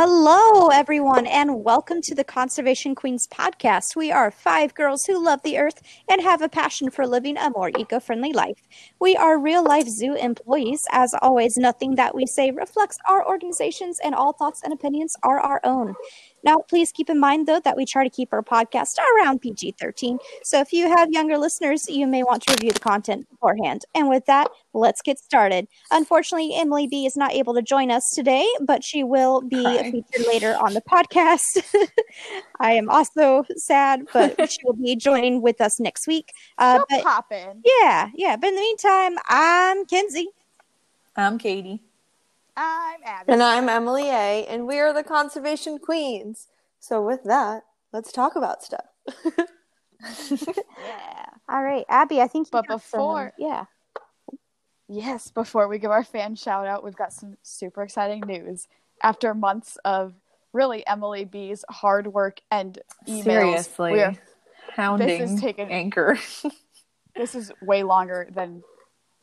Hello, everyone, and welcome to the Conservation Queens podcast. We are five girls who love the earth and have a passion for living a more eco friendly life. We are real life zoo employees. As always, nothing that we say reflects our organizations, and all thoughts and opinions are our own. Now, please keep in mind, though, that we try to keep our podcast around PG 13. So if you have younger listeners, you may want to review the content beforehand. And with that, let's get started. Unfortunately, Emily B is not able to join us today, but she will be Hi. featured later on the podcast. I am also sad, but she will be joining with us next week. Uh, She'll but pop in. yeah, yeah. But in the meantime, I'm Kenzie. I'm Katie. I'm Abby. And I'm Emily A, and we are the Conservation Queens. So, with that, let's talk about stuff. yeah. All right, Abby. I think. you But have some- before- yeah. Yes, before we give our fan shout out, we've got some super exciting news. After months of really Emily B's hard work and emails, Seriously. we are, Hounding taken- anchor. this is way longer than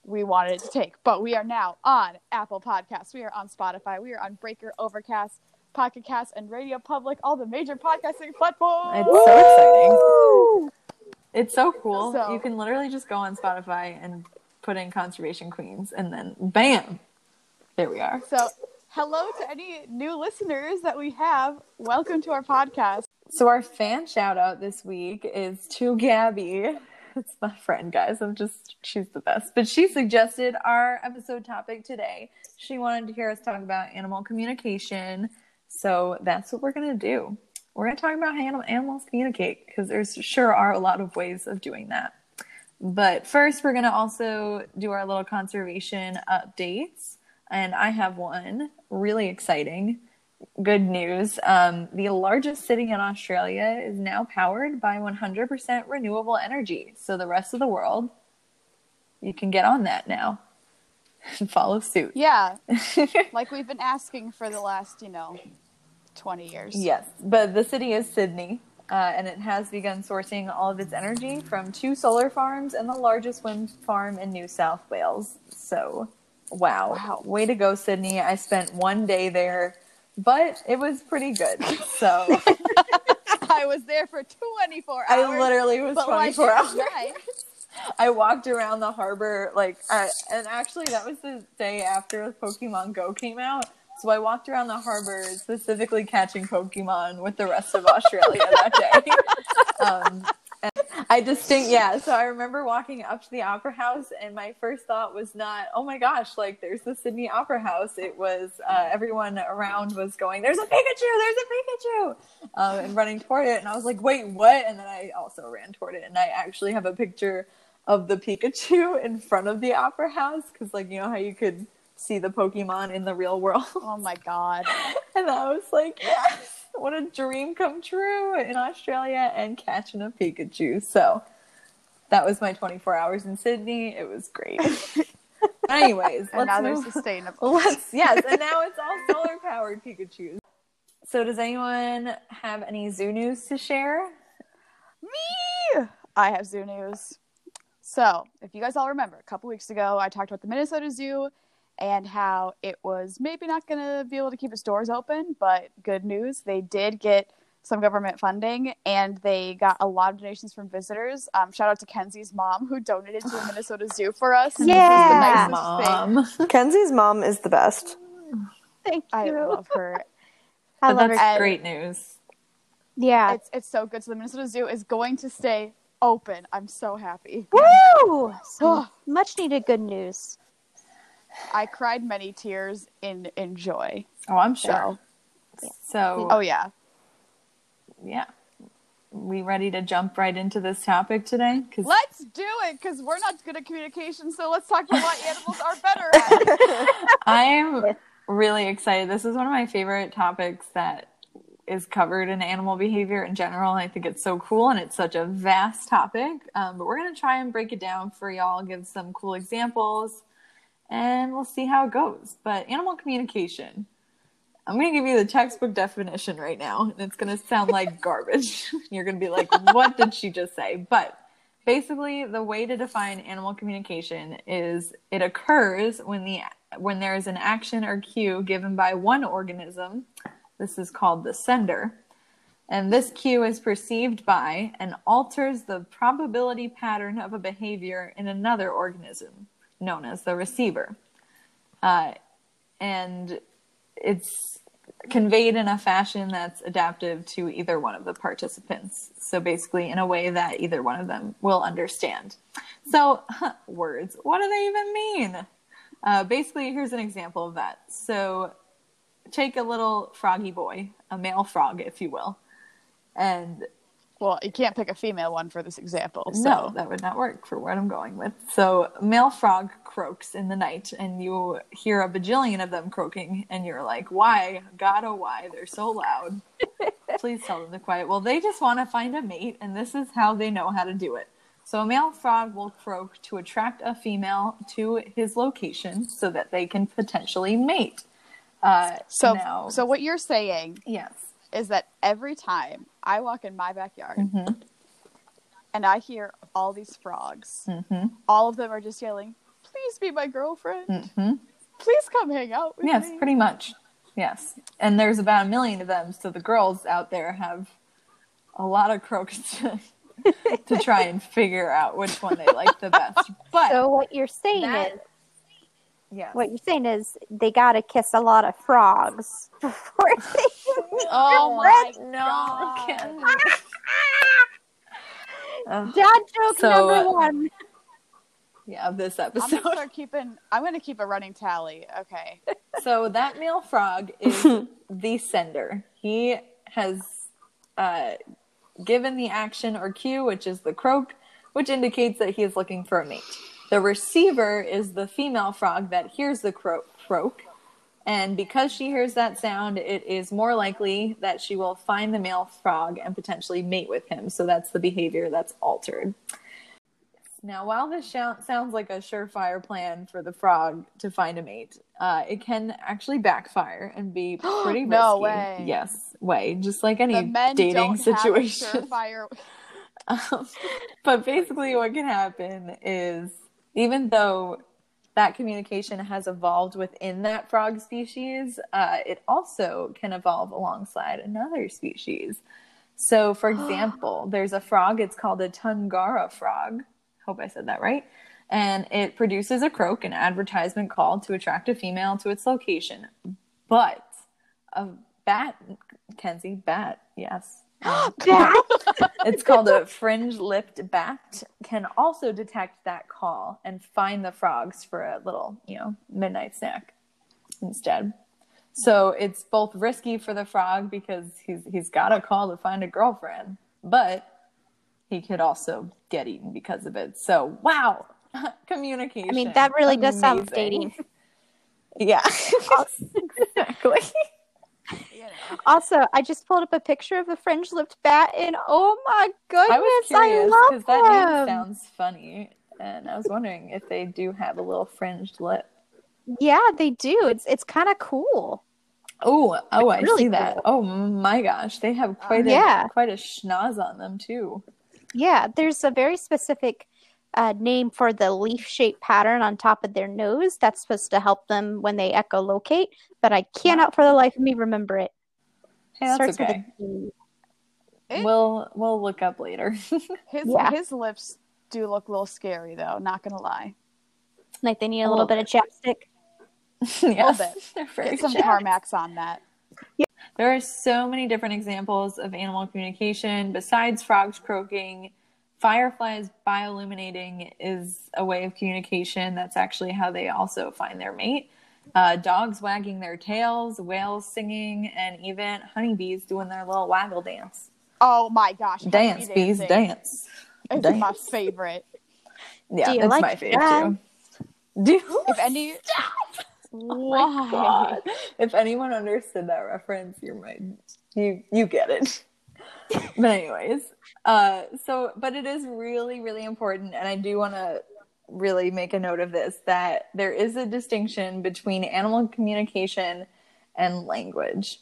we wanted it to take. But we are now on Apple Podcasts. We are on Spotify. We are on Breaker, Overcast, Pocket Cast, and Radio Public, all the major podcasting platforms. It's so exciting. It's so cool. So- you can literally just go on Spotify and put in Conservation Queens, and then bam, there we are. So, hello to any new listeners that we have. Welcome to our podcast. So our fan shout out this week is to Gabby. It's my friend, guys. I'm just she's the best. But she suggested our episode topic today. She wanted to hear us talk about animal communication. So that's what we're gonna do. We're gonna talk about how animals communicate because there's sure are a lot of ways of doing that. But first, we're gonna also do our little conservation updates, and I have one really exciting good news. Um, the largest city in Australia is now powered by 100% renewable energy. So the rest of the world, you can get on that now and follow suit. Yeah, like we've been asking for the last, you know, 20 years. Yes, but the city is Sydney, uh, and it has begun sourcing all of its energy from two solar farms and the largest wind farm in New South Wales. So, wow. Wow. Way to go, Sydney. I spent one day there, but it was pretty good. So, I was there for 24 hours. I literally was but like 24 hours. nice. I walked around the harbor, like, I, and actually, that was the day after Pokemon Go came out. So I walked around the harbor specifically catching Pokemon with the rest of Australia that day. Um, and I distinct, yeah. So I remember walking up to the Opera House, and my first thought was not, "Oh my gosh, like there's the Sydney Opera House." It was uh, everyone around was going, "There's a Pikachu! There's a Pikachu!" Um, and running toward it, and I was like, "Wait, what?" And then I also ran toward it, and I actually have a picture of the Pikachu in front of the Opera House because, like, you know how you could see the Pokemon in the real world. Oh my god. And I was like, yes, what a dream come true in Australia and catching a Pikachu. So that was my 24 hours in Sydney. It was great. Anyways, And let's now they're sustainable. Let's yes, and now it's all solar powered Pikachu's. So does anyone have any zoo news to share? Me! I have zoo news. So, if you guys all remember, a couple weeks ago, I talked about the Minnesota Zoo and how it was maybe not going to be able to keep its doors open, but good news, they did get some government funding and they got a lot of donations from visitors. Um, shout out to Kenzie's mom who donated to the Minnesota Zoo for us. This the Yeah. nicest thing. Kenzie's mom is the best. Thank I you. love her. I But love her. that's And- great news. Yeah. It's it's so good. So the Minnesota Zoo is going to stay open. I'm so happy. Woo! Some much needed good news. I cried many tears in in joy. Oh, I'm sure. So, So, oh yeah. yeah. We ready to jump right into this topic today? Because Let's do it because we're not good at communication. So let's talk about what animals are better at. I am really excited. This is one of my favorite topics that is covered in animal behavior in general. I think it's so cool and it's such a vast topic. Um, but we're going to try and break it down for y'all, give some cool examples, and we'll see how it goes. But animal communication. I'm going to give you the textbook definition right now, and it's going to sound like garbage. You're going to be like, what did she just say? But basically, the way to define animal communication is it occurs when the when there is an action or cue given by one organism. This is called the sender. And this cue is perceived by and alters the probability pattern of a behavior in another organism, known as the receiver. Uh, and it's conveyed in a fashion that's adaptive to either one of the participants. So basically, in a way that either one of them will understand. So, words, what do they even mean? Uh, basically, here's an example of that. So, take a little froggy boy, a male frog, if you will, and Well, you can't pick a female one for this example. So. no, that would not work for what I'm going with. So, male frog croaks in the night, and you hear a bajillion of them croaking, and you're like, why? God, oh, why? They're so loud. Please tell them to quiet. Well, they just want to find a mate, and this is how they know how to do it. So, a male frog will croak to attract a female to his location so that they can potentially mate. Uh, So, now, so what you're saying yes. Is that every time I walk in my backyard Mhm. and I hear all these frogs, hmm all of them are just yelling, "Please be my girlfriend. hmm Please come hang out with Yes, me." Yes, pretty much. Yes. And there's about a million of them, so the girls out there have a lot of croaks to, to try and figure out which one they like the best. But So what you're saying that- is yes. what you're saying is they gotta kiss a lot of frogs before they meet Oh my friends. God. Uh, Dad joke So, number uh, one. yeah, of this episode. I'm gonna start keeping. I'm gonna keep a running tally. Okay. So that male frog is the sender. He has uh, given the action or cue, which is the croak, which indicates that he is looking for a mate. The receiver is the female frog that hears the cro- croak, and because she hears that sound, it is more likely that she will find the male frog and potentially mate with him. So that's the behavior that's altered. Now, while this sounds like a surefire plan for the frog to find a mate, uh, it can actually backfire and be pretty risky. No way. Yes, way. Just like any dating situation. surefire. Um, but basically, what can happen is even though that communication has evolved within that frog species, uh, it also can evolve alongside another species. So, for example, there's a frog, it's called a Tungara frog. Hope I said that right. And it produces a croak, an advertisement call to attract a female to its location. But a bat, Kenzie, bat, yes. Bat? it's called a fringe lipped bat can also detect that call and find the frogs for a little you know midnight snack instead so it's both risky for the frog because he's he's got a call to find a girlfriend but he could also get eaten because of it so wow communication I mean, that really does sound Amazing. dating. yeah exactly You know. Also, I just pulled up a picture of a fringe-lipped bat, and oh my goodness, I was curious love because that name sounds funny, and I was wondering if they do have a little fringed lip. Yeah, they do. It's it's kind of cool. Oh, oh, I really see that. Oh my gosh, they have quite a Yeah. quite a schnoz on them too. Yeah, there's a very specific uh, name for the leaf-shaped pattern on top of their nose that's supposed to help them when they echolocate, but I cannot for the life of me remember it. Hey, that's Starts okay. with a D. It- We'll we'll look up later. His Yeah. his lips do look a little scary though. Not gonna lie. Like they need a A little little bit of chapstick. yes, bit. they're very Get some jacked. Carmex on that. Yeah. There are so many different examples of animal communication besides frogs croaking. Fireflies bioluminating is a way of communication. That's actually how they also find their mate. Uh, dogs wagging their tails, whales singing, and even honeybees doing their little waggle dance. Oh my gosh. Dance, bees, dancing dance. is dance. my favorite. Yeah, Do you that's like my favorite that? too. Do you? If any why? God. If anyone understood that reference, you're my you you get it. but anyways, uh so but it is really really important and I do want to really make a note of this that there is a distinction between animal communication and language.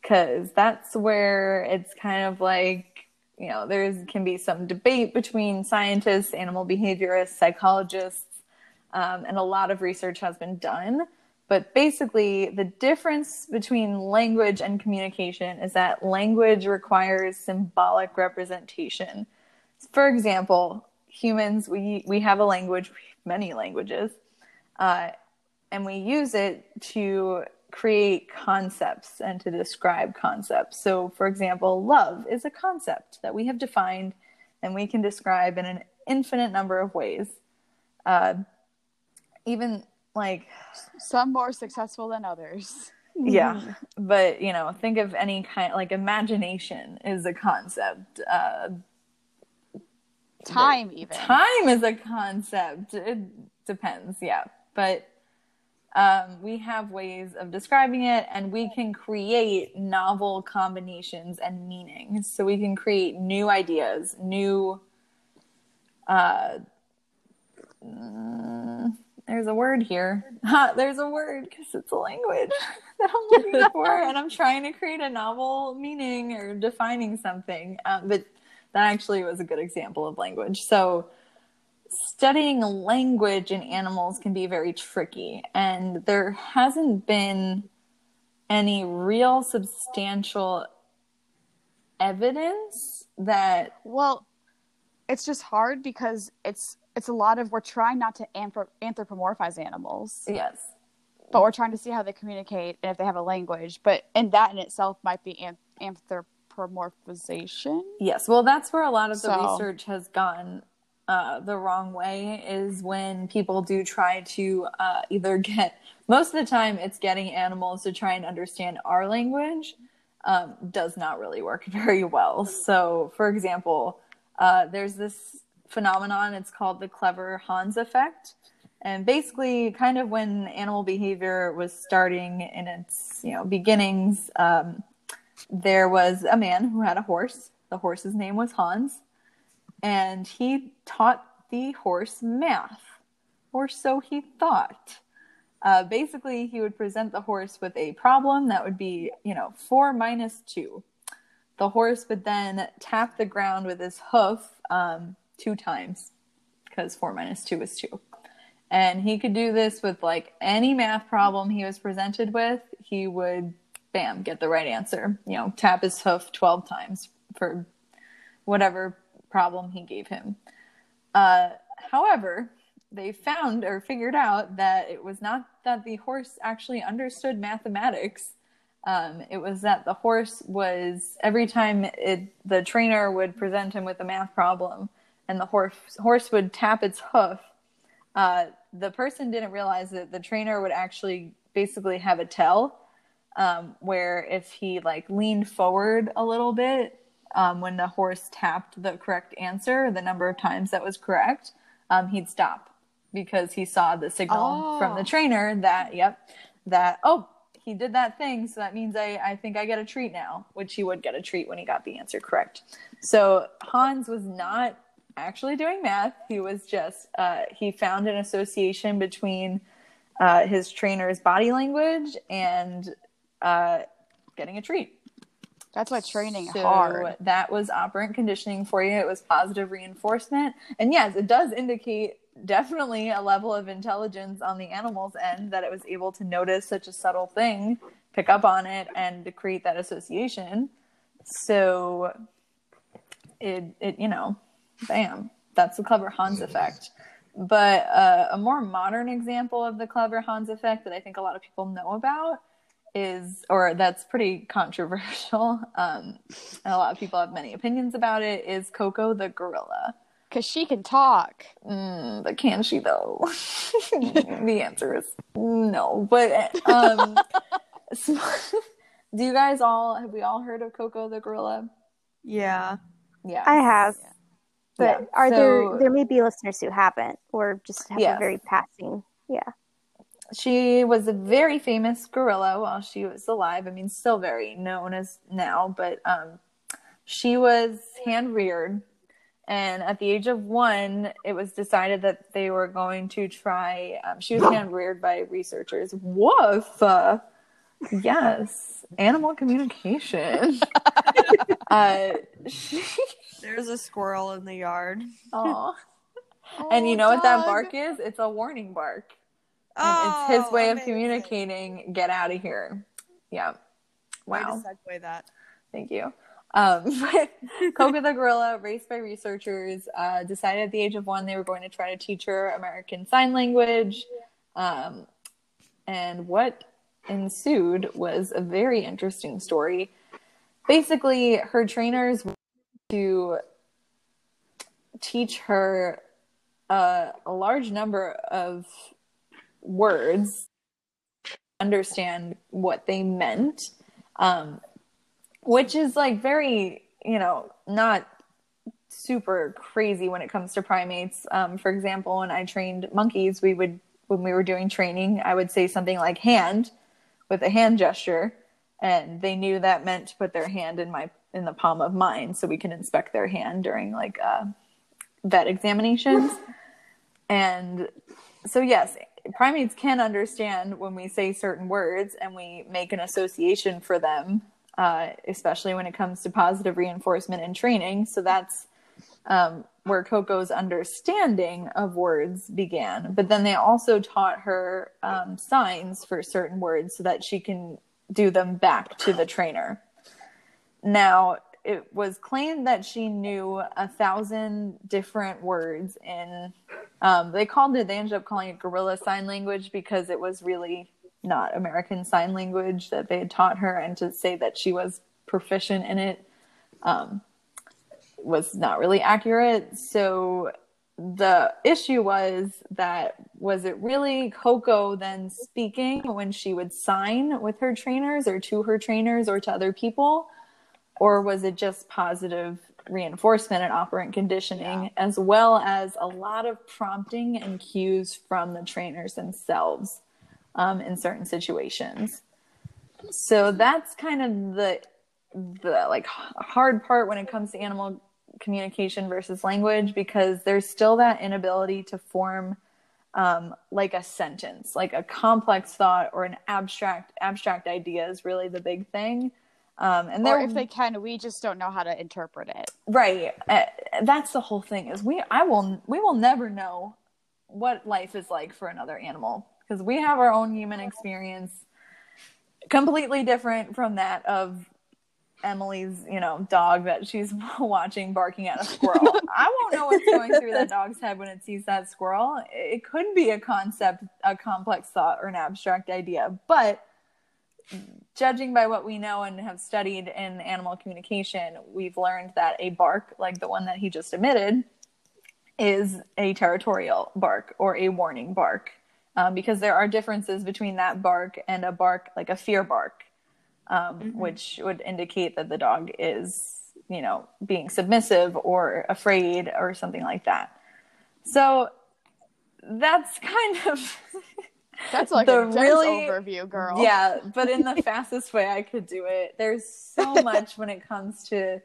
Because that's where it's kind of like, you know, there can be some debate between scientists, animal behaviorists, psychologists, um, and a lot of research has been done. But basically, the difference between language and communication is that language requires symbolic representation. For example, humans, we, we have a language, many languages, uh, and we use it to create concepts and to describe concepts. So, for example, love is a concept that we have defined and we can describe in an infinite number of ways. Uh, even like some more successful than others. Yeah, but you know, think of any kind like imagination is a concept. Uh, time even time is a concept. It depends, yeah, but um, we have ways of describing it, and we can create novel combinations and meanings. So we can create new ideas, new. Uh, mm, there's a word here. Ha, there's a word because it's a language that I'm looking for, and I'm trying to create a novel meaning or defining something. Um, but that actually was a good example of language. So, studying language in animals can be very tricky, and there hasn't been any real substantial evidence that. Well, it's just hard because it's it's a lot of we're trying not to anthrop- anthropomorphize animals. Yes. But we're trying to see how they communicate and if they have a language. But and that in itself might be an- anthropomorphization. Yes. Well, that's where a lot of the So- research has gone uh, the wrong way is when people do try to uh, either get, most of the time, it's getting animals to try and understand our language. Um, does not really work very well. So, for example, uh, there's this phenomenon. It's called the clever Hans effect. And basically, kind of when animal behavior was starting in its you know beginnings, um, there was a man who had a horse. The horse's name was Hans, and he taught the horse math, or so he thought. Uh, basically, he would present the horse with a problem that would be, you know, four minus two. The horse would then tap the ground with his hoof um, two times because four minus two is two. And he could do this with like any math problem he was presented with. He would, bam, get the right answer. You know, tap his hoof 12 times for whatever problem he gave him. Uh, however, they found or figured out that it was not that the horse actually understood mathematics. Um, it was that the horse was every time it, the trainer would present him with a math problem, and the horse horse would tap its hoof. Uh, the person didn't realize that the trainer would actually basically have a tell, um, where if he like leaned forward a little bit um, when the horse tapped the correct answer, the number of times that was correct, um, he'd stop because he saw the signal from the Oh. trainer that yep that oh he did that thing so that means I, I think i get a treat now which he would get a treat when he got the answer correct so hans was not actually doing math he was just uh, he found an association between uh, his trainer's body language and uh, getting a treat That's why training so hard. that was operant conditioning for you. It was positive reinforcement. And yes, it does indicate definitely a level of intelligence on the animal's end that it was able to notice such a subtle thing, pick up on it, and to create that association. So it, it you know, bam, that's the clever Hans effect. But uh, a more modern example of the clever Hans effect that I think a lot of people know about is, or that's pretty controversial, um, and a lot of people have many opinions about it, is Coco the gorilla. Because she can talk. Mm, but can she though? the answer is no. But um, so- do you guys all have we all heard of Coco the gorilla? Yeah. Yeah, I have. But Yeah, are so- there there may be listeners who haven't or just have Yes. a very passing yeah. she was a very famous gorilla while she was alive. I mean, still very known as now, but um, she was hand reared. And at the age of one, it was decided that they were going to try. Um, she was hand reared by researchers. Woof! Uh, Yes, animal communication. uh, she, There's a squirrel in the yard. aw. and you know what that bark is? It's a warning bark. And it's his Oh, way of communicating, get out of here. Yeah. Way Wow. to segue that. Thank you. Um, Coco the gorilla, raised by researchers, uh, decided at the age of one they were going to try to teach her American Sign Language. Um, and what ensued was a very interesting story. Basically, her trainers to teach her uh, a large number of words, understand what they meant. Um, which is like very you know not super crazy when it comes to primates um, for example when i trained monkeys we would when we were doing training i would say something like hand with a hand gesture and they knew that meant to put their hand in my in the palm of mine so we can inspect their hand during like uh, vet examinations and so yes primates can understand when we say certain words and we make an association for them uh, especially when it comes to positive reinforcement and training. So that's um, where Coco's understanding of words began. But then they also taught her um, signs for certain words so that she can do them back to the trainer. Now, it was claimed that she knew a thousand different words in, um, they called it, they ended up calling it gorilla sign language because it was really not American Sign Language that they had taught her, and to say that she was proficient in it um, was not really accurate. So the issue was that was it really Coco then speaking when she would sign with her trainers or to her trainers or to other people, or was it just positive reinforcement and operant conditioning, Yeah. as well as a lot of prompting and cues from the trainers themselves? um, in certain situations. So that's kind of the the like hard part when it comes to animal communication versus language because there's still that inability to form um, like a sentence, like a complex thought or an abstract abstract idea is really the big thing. Um, and Or if they can, we just don't know how to interpret it. right, uh, that's the whole thing. Is we I will we will never know what life is like for another animal because we have our own human experience completely different from that of Emily's, you know, dog that she's watching barking at a squirrel. I won't know what's going through that dog's head when it sees that squirrel. It could be a concept, a complex thought, or an abstract idea, but judging by what we know and have studied in animal communication, we've learned that a bark, like the one that he just emitted, is a territorial bark or a warning bark. Um, because there are differences between that bark and a bark, like a fear bark, um, which would indicate that the dog is, you know, being submissive or afraid or something like that. So that's kind of That's like The a really- overview, girl. yeah, but in the fastest way I could do it. There's so much when it comes to,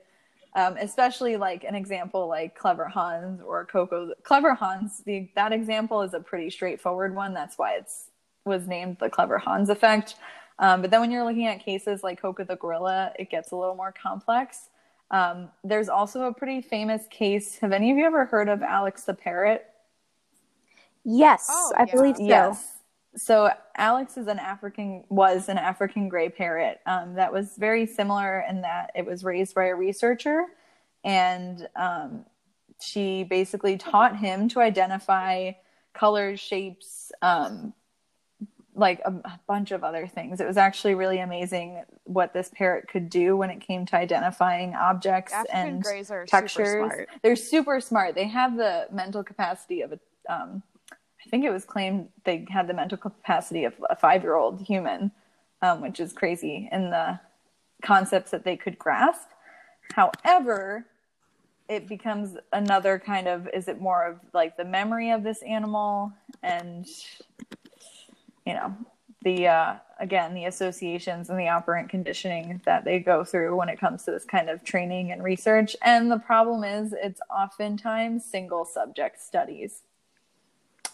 um, especially like an example like Clever Hans or Coco. Clever Hans, the that example is a pretty straightforward one. That's why it's was named the Clever Hans effect. Um, but then when you're looking at cases like Coco the gorilla, it gets a little more complex. Um, there's also a pretty famous case. Have any of you ever heard of Alex the parrot? Yes, Oh, I yeah. believe so. Yes. So Alex is an African was an African gray parrot um, that was very similar in that it was raised by a researcher, and um, she basically taught him to identify colors, shapes, um, like a, a bunch of other things. It was actually really amazing what this parrot could do when it came to identifying objects African and are super smart. They're super smart. They have the mental capacity of a. Um, I think it was claimed they had the mental capacity of a five-year-old human, um, which is crazy in the concepts that they could grasp. However, it becomes another kind of is it more of like the memory of this animal and you know the uh, again the associations and the operant conditioning that they go through when it comes to this kind of training and research and the problem is it's oftentimes single subject studies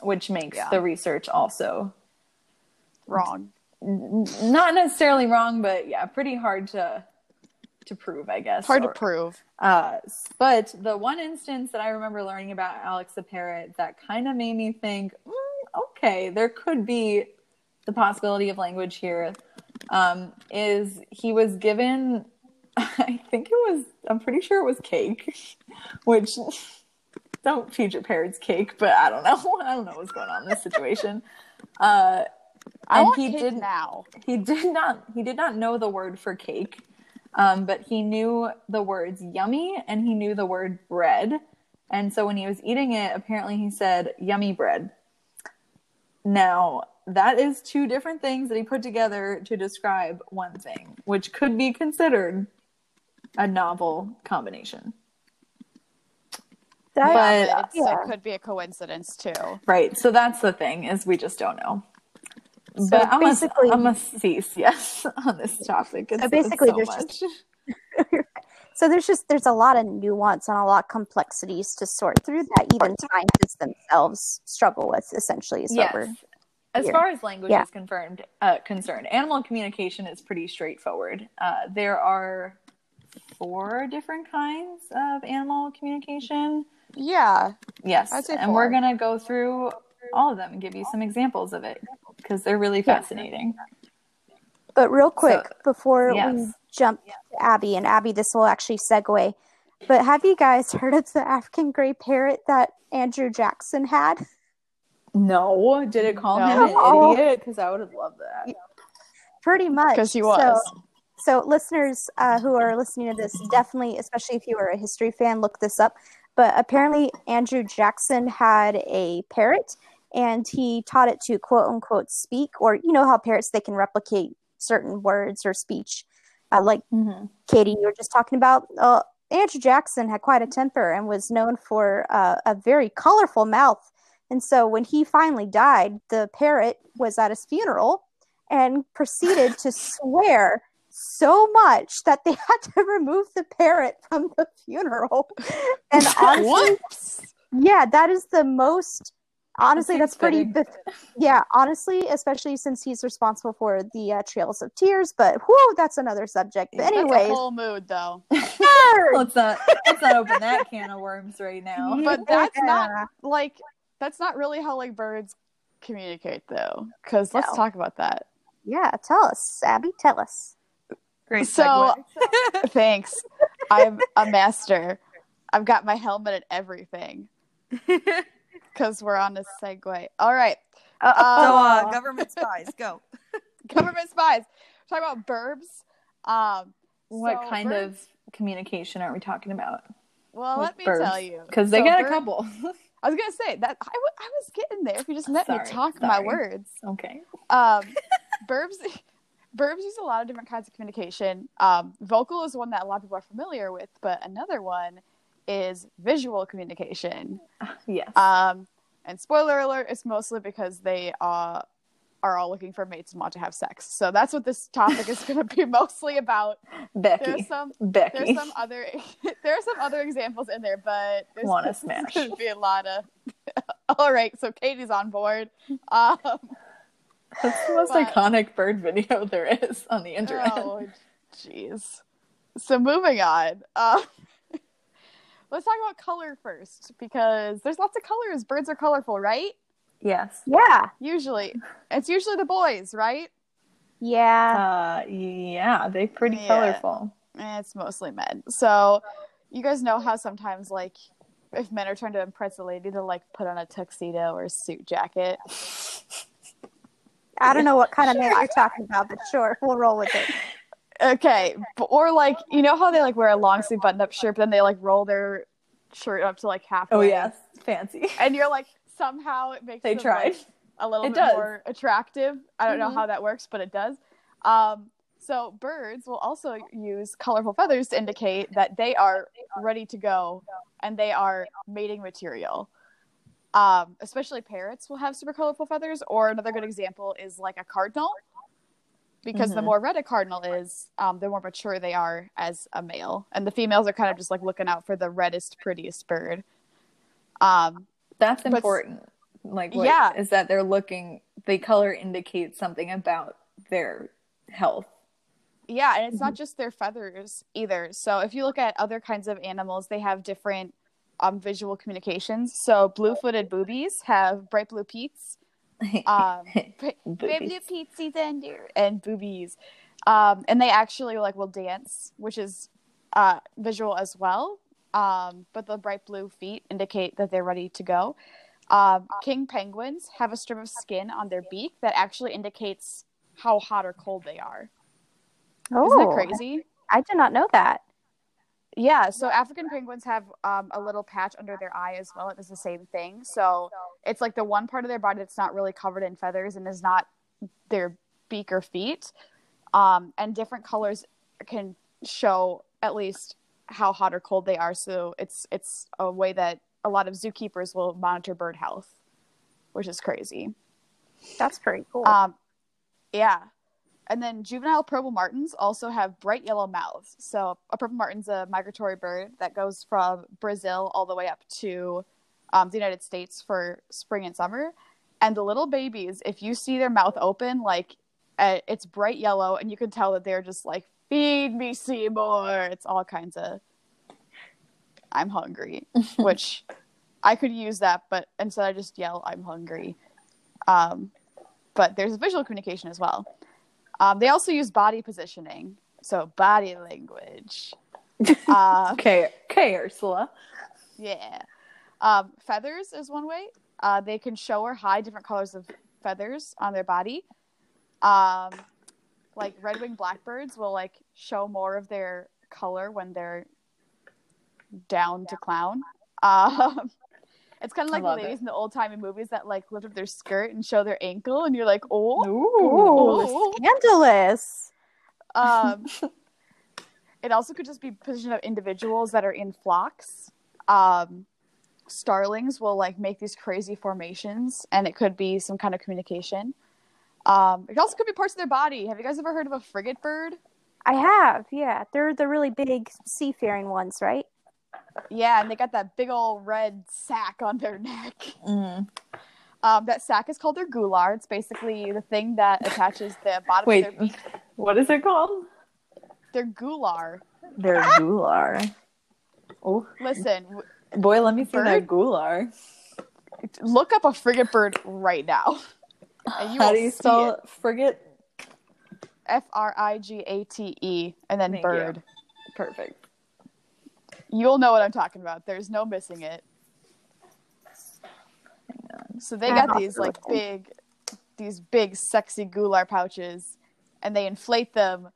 which makes Yeah. the research also Wrong. n- not necessarily wrong, but yeah, pretty hard to to prove, I guess. Hard to prove. Uh, but the one instance that I remember learning about Alex the parrot that kind of made me think, mm, okay, there could be the possibility of language here. Um, is he was given, I think it was, I'm pretty sure it was cake, which don't feed your parrots cake, but I don't know. I don't know what's going on in this situation. Uh, I And he did- now. he did not he did not know the word for cake um, but he knew the words yummy and he knew the word bread and so when he was eating it apparently he said yummy bread now that is two different things that he put together to describe one thing which could be considered a novel combination That, But- Yeah, it's, yeah. it could be a coincidence too. right so that's the thing is we just don't know So but I'm basically- a, I'm a cease, yes, on this topic. It's, So basically, it's so there's just- so there's just there's a lot of nuance and a lot of complexities to sort through that even scientists themselves struggle with. Essentially, is what we're Yes. As here. far as language Yeah. is confirmed, uh, concerned, animal communication is pretty straightforward. Uh, there are four different kinds of animal communication. Yeah. Yes, I'd and we're gonna go through all of them and give you some examples of it because they're really Yeah. fascinating. But real quick, before we jump to Abby, and Abby, this will actually segue. But have you guys heard of the African gray parrot that Andrew Jackson had? No, did it call him an idiot? Because I would have loved that. Pretty much. Because he So- was. So, listeners uh, who are listening to this, definitely, especially if you are a history fan, look this up. But apparently, Andrew Jackson had a parrot, and he taught it to quote unquote speak, or you know how parrots they can replicate certain words or speech, uh, like Mm-hmm. Katie, you were just talking about. Uh, Andrew Jackson had quite a temper and was known for uh, a very colorful mouth. And so when he finally died, the parrot was at his funeral and proceeded to swear so much that they had to remove the parrot from the funeral. And honestly, What? yeah, that is the most. Honestly, that's pretty. fitting. Yeah, honestly, especially since he's responsible for the uh, Trails of Tears. But whoa, that's another subject. But That's a anyways, whole mood though. Let's not let's not open that can of worms right now. But that's not like that's not really how like birds communicate though. Because let's talk about that. Yeah, tell us, Abby. Tell us. Great So thanks. I'm a master. I've got my helmet and everything. Because we're on a segue. All right. So, Um, uh, government spies, go. government spies. We're talking about burbs. Um, What so kind birds- of communication are we talking about? Well, let me birds? tell you. Because they So got a couple. I was gonna say that I, w- I was getting there. If you just let me Sorry, talk my words. okay. Um, burbs, burbs use a lot of different kinds of communication. Um, vocal is one that a lot of people are familiar with, but another one is visual communication. Yes. Um, and spoiler alert, it's mostly because they uh, are all looking for mates and want to have sex. So that's what this topic is going to be mostly about. Becky. There's some Becky. there's some other there are some other examples in there, but there's Wanna there's smash. gonna be a lot of. All right, so Katie's on board. Um, That's the most but- iconic bird video there is on the internet. oh, jeez. So moving on. Uh, let's talk about color first because there's lots of colors. Birds are colorful, right? Yes. Yeah, Usually, it's usually the boys, right? yeah. Uh, yeah, they're pretty Yeah. colorful. Eh, It's mostly men. So you guys know how sometimes like if men are trying to impress a lady, to like put on a tuxedo or a suit jacket. I don't know what kind of man you're talking about, but sure, we'll roll with it. Okay, or like you know how they like wear a long sleeve button up shirt, but then they like roll their shirt up to like halfway. Oh, yes. Fancy. and you're like somehow it makes They them, tried. like, a little It bit does. more attractive. I don't know Mhm. how that works, but it does. Um, so birds will also use colorful feathers to indicate that they are ready to go and they are mating material. Um, especially parrots will have super colorful feathers, or another good example is like a cardinal. Because the Mhm. more red a cardinal is, um, the more mature they are as a male, and the females are kind of just like looking out for the reddest, prettiest bird. Um, That's But- important. Like, what, Yeah. is that they're looking, the color indicates something about their health. Yeah, and it's not Mm-hmm. just their feathers either. So if you look at other kinds of animals, they have different um, visual communications. So blue-footed boobies have bright blue peats. Um, bright blue peatsies and and boobies, um, and they actually like will dance, which is uh, visual as well. Um, but the bright blue feet indicate that they're ready to go. Um, king penguins have a strip of skin on their beak that actually indicates how hot or cold they are. Oh, Isn't that crazy? I did not know that. Yeah, so African penguins have um, a little patch under their eye as well. It does the same thing. So it's like the one part of their body that's not really covered in feathers and is not their beak or feet. Um, and different colors can show at least how hot or cold they are. So it's it's a way that a lot of zookeepers will monitor bird health, which is crazy. That's pretty cool. Um, yeah. And then juvenile purple martins also have bright yellow mouths. So a purple martin's a migratory bird that goes from Brazil all the way up to um, the United States for spring and summer. And the little babies, if you see their mouth open, like uh, it's bright yellow, and you can tell that they're just like, "Feed me, Seymour." It's all kinds of. I'm hungry, which I could use that, but instead I just yell, "I'm hungry." Um, but there's visual communication as well. Um, they also use body positioning, so body language. uh, Okay, okay, Ursula. yeah. Um, feathers is one way. Uh, they can show or hide different colors of feathers on their body. Um, like red-winged blackbirds will like show more of their color when they're down to clown. Um, it's kind of like the ladies it. in the old-timey movies that like lift up their skirt and show their ankle, and you're like, oh. Ooh, scandalous. Um, it also could just be position of individuals that are in flocks. Um, starlings will like make these crazy formations, and it could be some kind of communication. Um, it also could be parts of their body. Have you guys ever heard of a frigate bird? I have, yeah. They're the really big seafaring ones, right? Yeah, and they got that big old red sack on their neck. Mm. Um, that sack is called their gular. It's basically the thing that attaches the bottom Wait, of their beak. what is it called? Their gular. Their gular. Oh, Listen, w- boy, let me see that gular. look up a frigate bird right now. And you How do you spell it. frigate? F R I G A T E and then Thank you. bird. Perfect. You. will know what I'm talking about. There's no missing it. So they got these like big, these big sexy gular pouches, and they inflate them.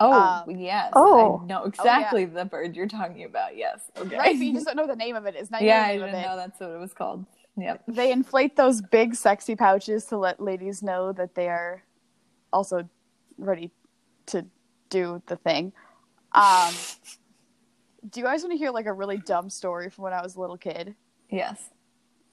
Oh, Um, yes. Oh. I know exactly the bird you're talking about. Yes. Okay. Right, but you just don't know the name of it is. Not yeah, the I name of didn't know that's what it was called. Yep. They inflate those big sexy pouches to let ladies know that they are also ready to do the thing. Um, do you guys want to hear like a really dumb story from when I was a little kid? Yes.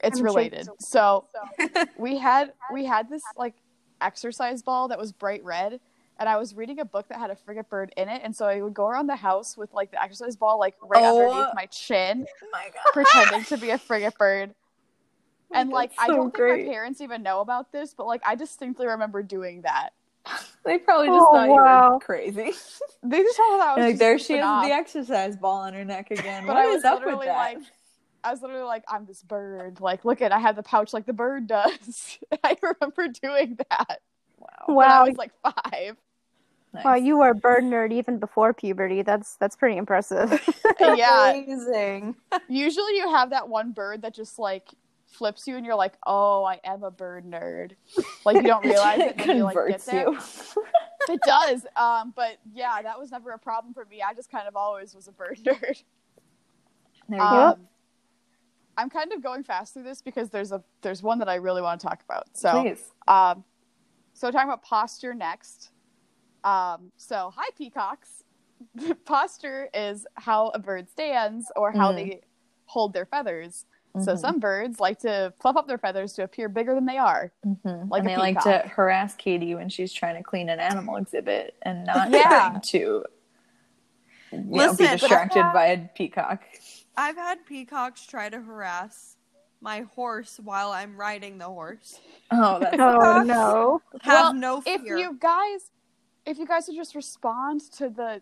It's I'm related. So we had we had this like exercise ball that was bright red, and I was reading a book that had a frigate bird in it, and so I would go around the house with like the exercise ball like right Oh. underneath my chin, Oh my god. pretending to be a frigate bird. And like That's I don't great. think my parents even know about this, but like I distinctly remember doing that. They probably just Oh, thought you were crazy. They just thought that I was like just there she goofing is the exercise ball on her neck again. But what I was up with literally that? like, I was literally like, I'm this bird. Like, look at, I have the pouch like the bird does. I remember doing that. wow. When I was like five. Nice. Wow, you were a bird nerd even before puberty. That's that's pretty impressive. yeah. Amazing. Usually you have that one bird that just like flips you and you're like, oh, I am a bird nerd. Like you don't realize it until you like get there. you. It does. Um, but yeah, that was never a problem for me. I just kind of always was a bird nerd. There you Um, go. I'm kind of going fast through this because there's a there's one that I really want to talk about. So Please. Um, so talking about posture next. Um, so hi peacocks. posture is how a bird stands or how Mhm. they hold their feathers. So Mhm. some birds like to fluff up their feathers to appear bigger than they are. Mhm. like and a they like to harass Katie when she's trying to clean an animal exhibit and not Yeah. trying to you know, Listen, be but- distracted by a peacock. I've had peacocks try to harass my horse while I'm riding the horse. Oh, that's Oh no. Have Well, no fear. if you guys if you guys would just respond to the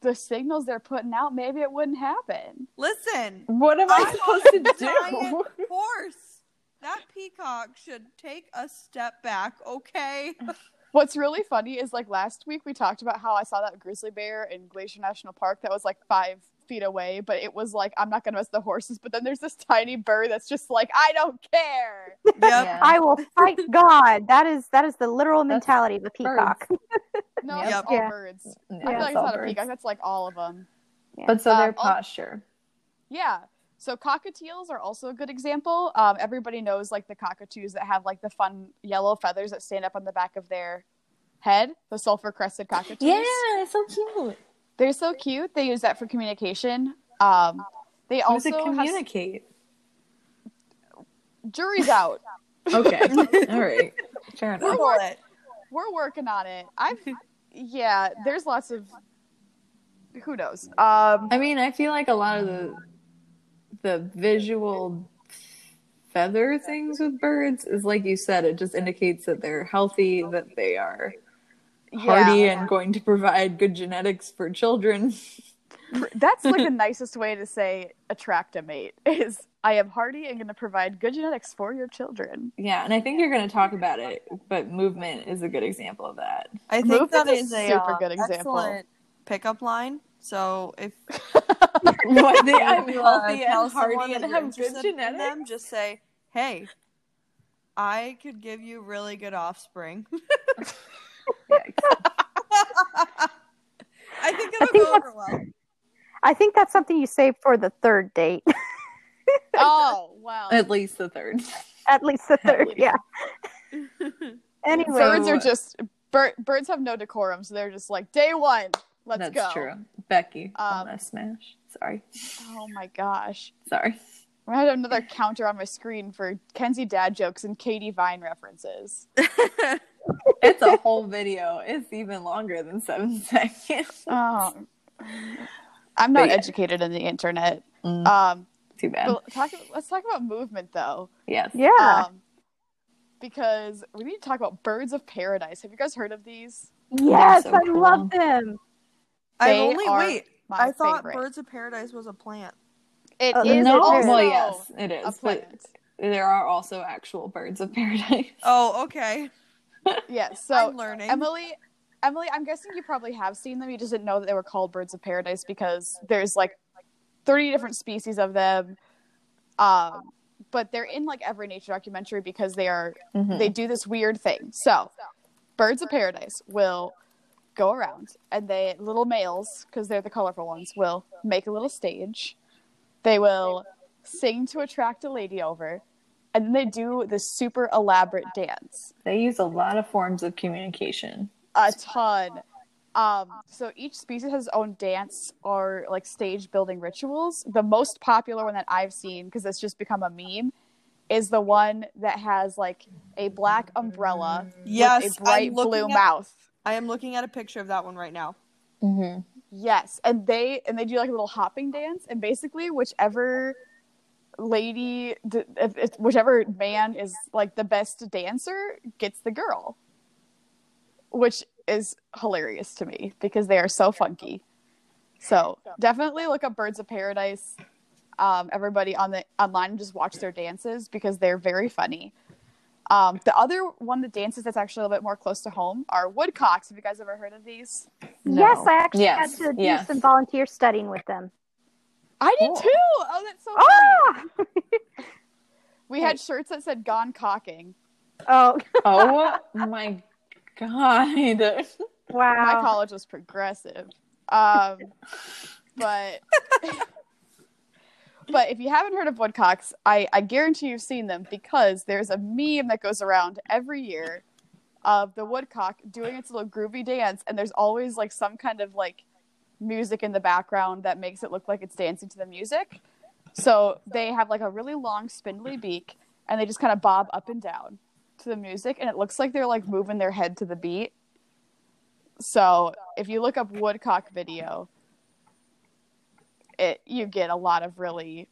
the signals they're putting out maybe it wouldn't happen Listen, What am I I'm supposed to on a giant do? horse. That peacock should take a step back, okay? what's really funny is like last week we talked about how i saw that grizzly bear in glacier national park that was like five feet away but it was like i'm not gonna mess the horses but then there's this tiny bird that's just like i don't care Yep. Yeah. I will fight God. That is that is the literal That's mentality of a peacock. no Yep. it's all Yeah. birds Yeah, i feel like it's it's all not a peacock that's like all of them But so their Um, oh- posture. Yeah. So cockatiels are also a good example. Um, everybody knows like the cockatoos that have like the fun yellow feathers that stand up on the back of their head, the sulfur crested cockatoos. Yeah, it's so cute. They're so cute. They use that for communication. Um, they does also have communicate? jury's out. Okay. All right. Fair enough. Google it. We're working on it. I've yeah, there's lots of who knows. Um I mean, I feel like a lot of the the visual feather things with birds is like you said, it just indicates that they're healthy, that they are hardy yeah, and going to provide good genetics for children. that's like the nicest way to say attract a mate is I am hardy and going to provide good genetics for your children. Yeah, and I think you're going to talk about it, but movement is a good example of that. I think Movement that is is a a super uh, good example. excellent pickup line. So if What they, I'm you, uh, healthy and hardy and you're have good genetics. them, just say, "Hey, I could give you really good offspring." Yikes. I think it'll think go that's- over well. I think that's something you save for the third date. Oh, well. At least the third. At least the third, least. yeah. Anyway, birds are just bir- birds have no decorum, so they're just like day one. Let's That's go. That's true. Becky, Um, on a smash. Sorry. Oh my gosh. Sorry. I had another counter on my screen for Kenzie dad jokes and Katie Vine references. It's a whole video. It's even longer than seven seconds. Oh, I'm not yeah. educated in the internet. Mm, Um, too bad. talk, let's talk about movement though. yes. yeah. Um, because we need to talk about birds of paradise. Have you guys heard of these? yes, so I cool. love them. I They only are wait. My I thought favorite. Birds of Paradise was a plant. It Oh, is no, also well, yes, it is. a But there are also actual birds of paradise. Oh, okay. Yes. So I'm learning. Emily, Emily, I'm guessing you probably have seen them. You just didn't know that they were called birds of paradise because there's like 30 different species of them. Um, but they're in like every nature documentary because they are Mhm. they do this weird thing. So, birds of paradise will go around and they little males because they're the colorful ones will make a little stage. They will sing to attract a lady over, and then they do this super elaborate dance They use a lot of forms of communication. a ton. Um, so each species has its own dance or like stage building rituals. The most popular one that I've seen, because it's just become a meme, is the one that has like a black umbrella Yes, with a bright blue at- mouth. I am looking at a picture of that one right now. Mm-hmm. Yes, and they and they do like a little hopping dance, and basically whichever lady, if, if whichever man is like the best dancer gets the girl, which is hilarious to me because they are so funky. So definitely look up Birds of Paradise. Um, everybody on the online just watch their dances because they're very funny. Um, the other one of the dances that's actually a little bit more close to home are woodcocks. Have you guys ever heard of these? Yes, I actually Yes, had to do yes. some volunteer studying with them. I did Cool. too. Oh, that's so funny. Ah! We had shirts that said "Gone cocking." Oh, Oh my god. Wow. My college was progressive, um, but but if you haven't heard of woodcocks, I I guarantee you've seen them because there's a meme that goes around every year of the woodcock doing its little groovy dance, and there's always like some kind of like music in the background that makes it look like it's dancing to the music. So they have like a really long spindly beak, and they just kind of bob up and down to the music, and it looks like they're like moving their head to the beat. So if you look up woodcock video, it you get a lot of really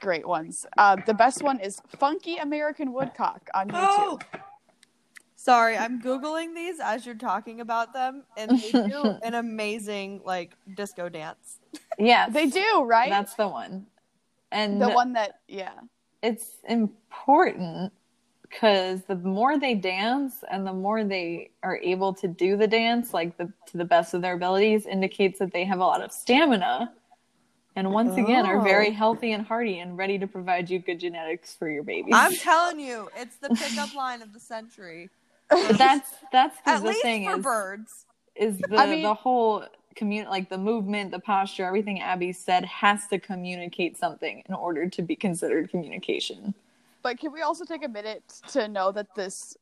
great ones. Uh, the best one is Funky American Woodcock on YouTube. Oh! Sorry, I'm googling these as you're talking about them, and they do an amazing like disco dance. Yeah, They do, right? That's the one, and the one that, yeah. it's important because the more they dance and the more they are able to do the dance like the to the best of their abilities indicates that they have a lot of stamina and once again are Oh. very healthy and hardy and ready to provide you good genetics for your babies. I'm telling you, it's the pickup line of the century. That's that's the, At the least thing for is birds. is the I mean- the whole commun like the movement, the posture, everything Abby said has to communicate something in order to be considered communication. But can we also take a minute to know that this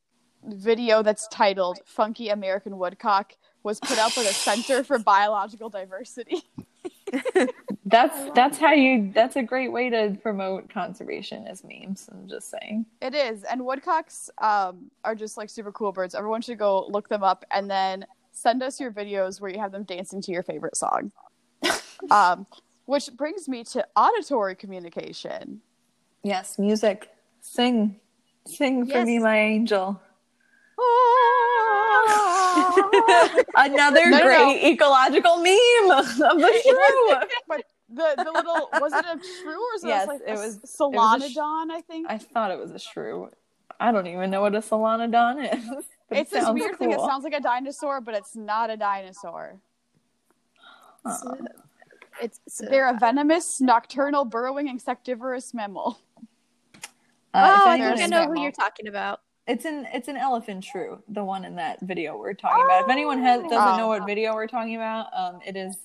video that's titled Funky American Woodcock was put up with a Center for Biological Diversity? That's that's how you that's a great way to promote conservation as memes. I'm just saying. It is. And woodcocks um, are just like super cool birds. Everyone should go look them up and then send us your videos where you have them dancing to your favorite song. um, which brings me to auditory communication. Yes, music. Sing. Sing for Yes. me, my angel. Another No, no, great ecological meme of the shrew. But the, the little was it a shrew or was it Yes, like it a was- Solenodon, I think? I thought it was a shrew. I don't even know what a solenodon is. but it it's this sounds weird thing. It sounds like a dinosaur, but it's not a dinosaur. Huh. It's, it's They're a venomous, nocturnal, burrowing, insectivorous mammal. Uh, oh, I think I is- know who you're talking about. It's an it's an elephant shrew, the one in that video we're talking about. If anyone has doesn't Oh. know what video we're talking about, um, it is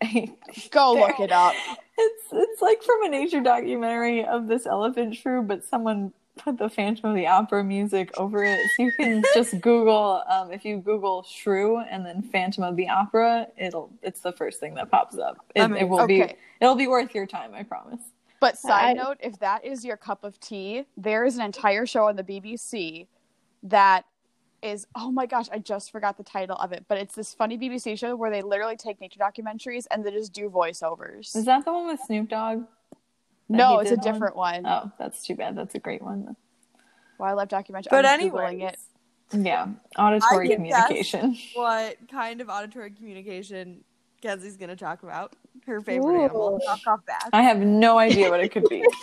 Go look it up. It's it's like from a nature documentary of this elephant shrew, but someone put the Phantom of the Opera music over it. So you can just Google um, if you Google shrew and then Phantom of the Opera, it'll it's the first thing that pops up. It, Amazing. it will be it'll be worth your time, I promise. But side I- note, if that is your cup of tea, there is an entire show on the BBC that is oh my gosh, I just forgot the title of it, but it's this funny BBC show where they literally take nature documentaries and they just do voiceovers. Is that the one with Snoop Dogg? no, it's a did one? different one. Oh, that's too bad. That's a great one. Wildlife documentary. But I'm just anyway, it. Yeah, auditory I communication. what kind of auditory communication Kenzie's gonna talk about? Her favorite animal, Ooh. knockoff bat. I have no idea what it could be.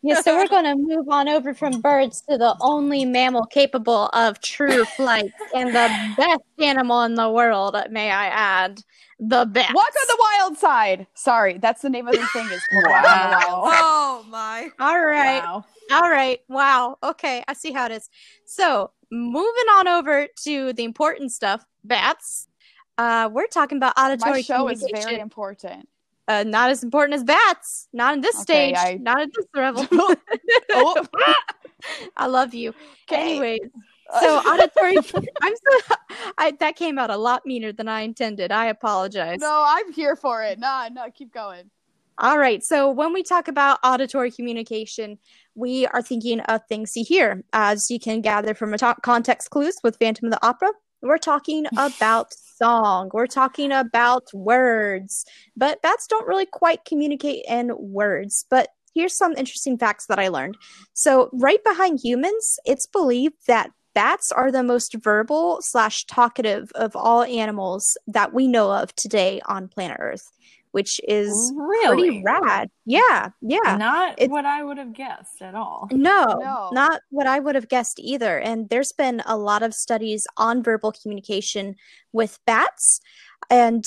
Yeah, so we're going to move on over from birds to the only mammal capable of true flight and the best animal in the world, may I add, the bat. Walk on the wild side. Sorry, that's the name of the thing. Is Walk on the Wow. Wild Oh my! All right. Wow. All right. Wow. Okay. I see how it is. So, moving on over to the important stuff, bats. Uh, we're talking about auditory My show is very important. uh, not as important as bats. Not in this Okay, stage. I- Not at this level. Oh. I love you. Okay. Anyways, so auditory. I'm so. I, that came out a lot meaner than I intended. I apologize. No, I'm here for it. No, no, keep going. All right. So when we talk about auditory communication, we are thinking of things you hear. As you can gather from a to- context clues with Phantom of the Opera, we're talking about song. We're talking about words. But bats don't really quite communicate in words. But here's some interesting facts that I learned. So right behind humans, it's believed that bats are the most verbal slash talkative of all animals that we know of today on planet Earth, which is Really? pretty rad. Yeah, yeah. Not It's- what I would have guessed at all. No, No. not what I would have guessed either. And there's been a lot of studies on verbal communication with bats, and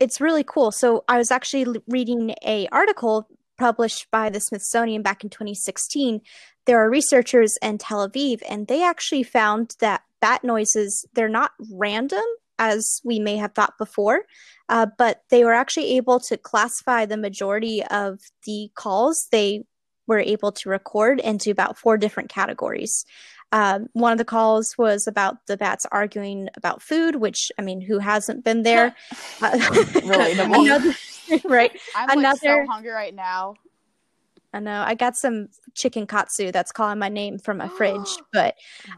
it's really cool. So I was actually l- reading a article published by the Smithsonian back in 2016. There are researchers in Tel Aviv, and they actually found that bat noises they're not random as we may have thought before, uh, but they were actually able to classify the majority of the calls they were able to record into about four different categories. Um, one of the calls was about the bats arguing about food, which I mean, who hasn't been there? Uh, Relatable. another, right? I'm like Another- so hungry right now. I know I got some chicken katsu that's calling my name from my fridge. But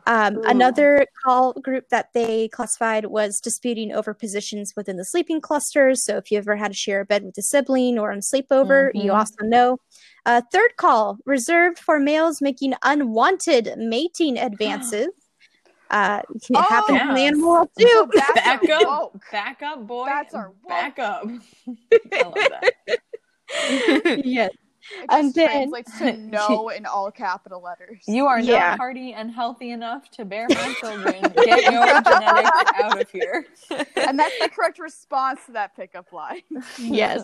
um, another call group that they classified was disputing over positions within the sleeping clusters. So if you ever had to share a bed with a sibling or on sleepover, you Mhm. also know Uh, third call reserved for males making unwanted mating advances. Uh, it Oh, happens in the animal world too. bats Back up. woke. Back up, boy. Bats are woke. back up. I love that. yes. It And just then- translates to no in all capital letters. You are Yeah. not hardy and healthy enough to bear my children. Get your genetics out of here. and that's the correct response to that pickup line. Yes.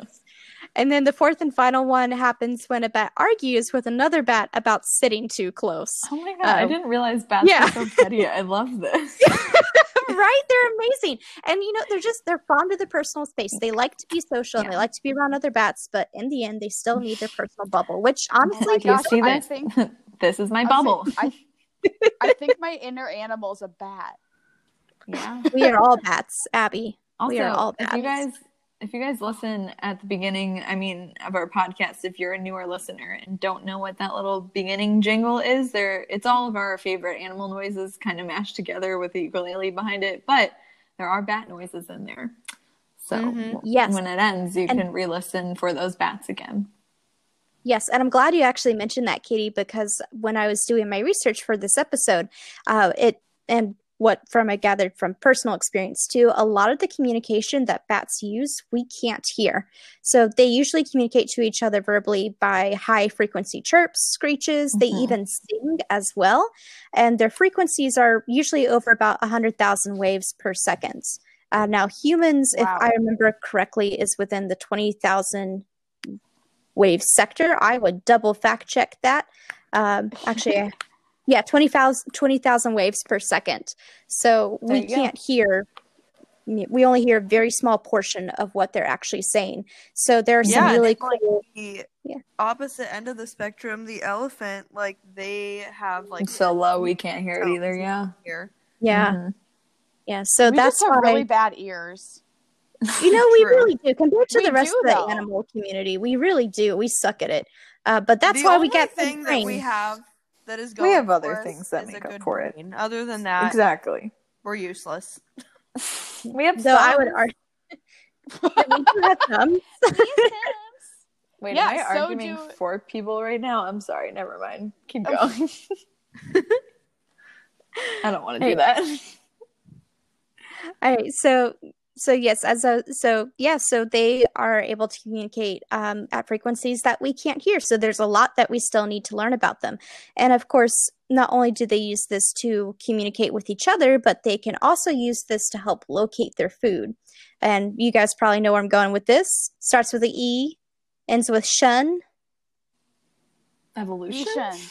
And then the fourth and final one happens when a bat argues with another bat about sitting too close. Oh my god, I Um, didn't realize bats yeah. were so petty. I love this. right? They're amazing. And you know, they're just they're fond of the personal space. They like to be social and they like to be around other bats, but in the end they still need their personal bubble, which oh honestly my Do you gosh, see I this? think This is my I bubble. saying- I, I think my inner animal is a bat. Yeah. we are all bats, Abby. Also, We are all if you bats. guys if you guys listen at the beginning, I mean, of our podcast, if you're a newer listener and don't know what that little beginning jingle is, there it's all of our favorite animal noises kind of mashed together with the ukulele behind it, but there are bat noises in there. So Mhm. Yes. when it ends, you And- can re-listen for those bats again. Yes, and I'm glad you actually mentioned that, Katie, because when I was doing my research for this episode, uh, it and what from I gathered from personal experience too, a lot of the communication that bats use we can't hear. So they usually communicate to each other verbally by high frequency chirps, screeches. They Mhm. even sing as well, and their frequencies are usually over about hundred thousand waves per second. Uh, now, humans, Wow. if I remember correctly, is within the twenty thousand wave sector. I would double fact check that. Um, actually, yeah, 20,000 20,000 waves per second. So There we can't hear, we only hear a very small portion of what they're actually saying. So there are some Yeah, really it's like cool. the Yeah. opposite end of the spectrum, the elephant, like they have like so low we can't hear it either, yeah. here. Yeah, Mhm. yeah. So we that's just have why, really bad ears. you know, we really do. Compared to We the rest do, of the though. animal community, we really do. We suck at it. Uh, but that's the why only we get thing good that we have that is We have other things that make up good for it. Other than that, Exactly. we're useless. We have Though I would argue. we do have some. Wait, Yeah, am I so arguing do- for people right now? I'm sorry. Never mind. Keep going. I don't want to Hey. do that. All right, so so yes, as a so yeah, so they are able to communicate um, at frequencies that we can't hear. So there's a lot that we still need to learn about them, and of course, not only do they use this to communicate with each other, but they can also use this to help locate their food. And you guys probably know where I'm going with this. Starts with a E, ends with shun. Evolution. Ishan.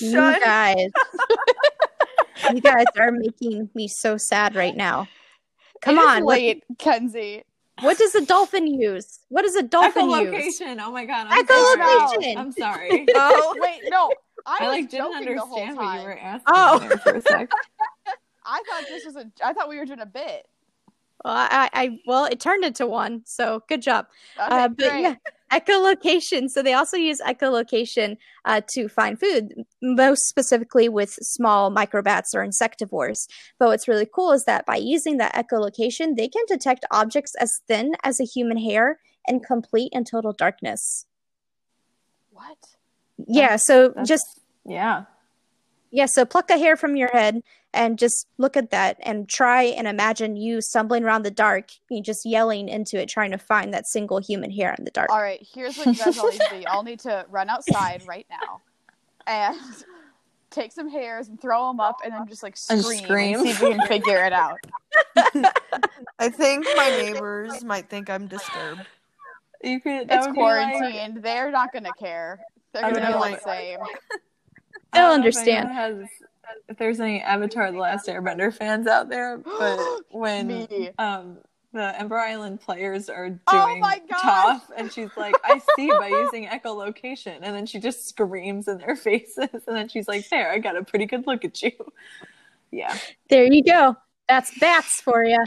You guys, you guys are making me so sad right now. Come It is on, what, late, Kenzie. what does a dolphin use? What does a dolphin use? Echolocation. Oh my god. I'm sorry. Echolocation. I'm sorry. Oh, Wait, no. I, I like didn't joking the whole understand what you were asking Oh. for a sec. I thought this was a. I thought we were doing a bit. Well, I, I well, it turned into one, so good job. Okay, uh, but great. yeah, echolocation. So they also use echolocation uh, to find food, most specifically with small microbats or insectivores. But what's really cool is that by using that echolocation, they can detect objects as thin as a human hair in complete and total darkness. What? Yeah. So That's- just Yeah. Yeah. So pluck a hair from your head and just look at that and try and imagine you stumbling around the dark, you just yelling into it, trying to find that single human hair in the dark. All right, here's what you guys all need to do. Y'all need to run outside right now and take some hairs and throw them up, and then just like And scream, scream. and see if we can figure it out. I think my neighbors might think I'm disturbed. You could. It's would be like- quarantined. They're not gonna care. They're gonna know, be like- the same. They'll understand. Has, if there's any Avatar: The Last Airbender fans out there, but when um the Ember Island players are doing Oh my! Toph, and she's like, "I see by using echolocation," and then she just screams in their faces, and then she's like, "There, I got a pretty good look at you." Yeah, There you go. That's bats for you.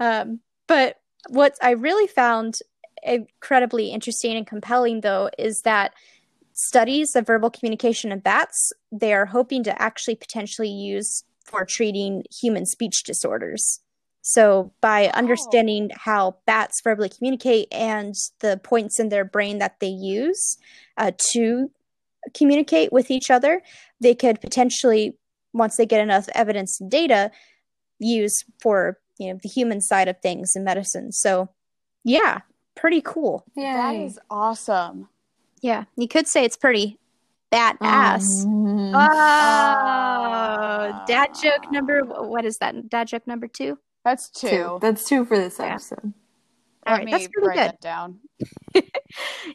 Um, but what I really found incredibly interesting and compelling, though, is that studies of verbal communication in bats they are hoping to actually potentially use for treating human speech disorders. So, by understanding how bats verbally communicate and the points in their brain that they use uh, to communicate with each other, they could potentially, once they get enough evidence and data, use for you know the human side of things in medicine. So, yeah, pretty cool. That Yay. is awesome. Yeah, you could say it's pretty badass. Um, Oh, dad joke number. What is that? Dad joke number two. That's two. two. That's two for this Yeah. episode. All Let right, me that's pretty write good. that down.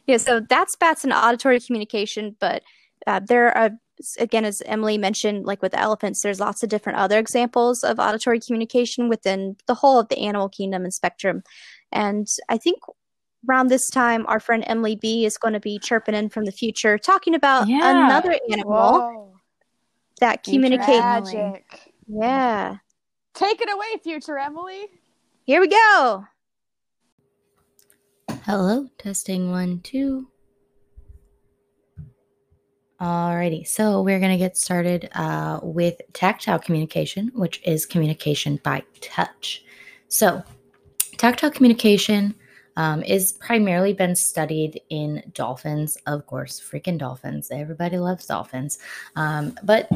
Yeah, so that's bats and auditory communication, but uh, there are again, as Emily mentioned, like with elephants, there's lots of different other examples of auditory communication within the whole of the animal kingdom and spectrum. And I think around this time, our friend Emily B is going to be chirping in from the future, talking about Yeah. another animal Whoa. that communicates. Magic. Yeah, Take it away, future Emily. here we go. Hello, testing one, two. Alrighty, so we're going to get started uh, with tactile communication, which is communication by touch. So, tactile communication um, is primarily been studied in dolphins, of course, freaking dolphins. Everybody loves dolphins, um, but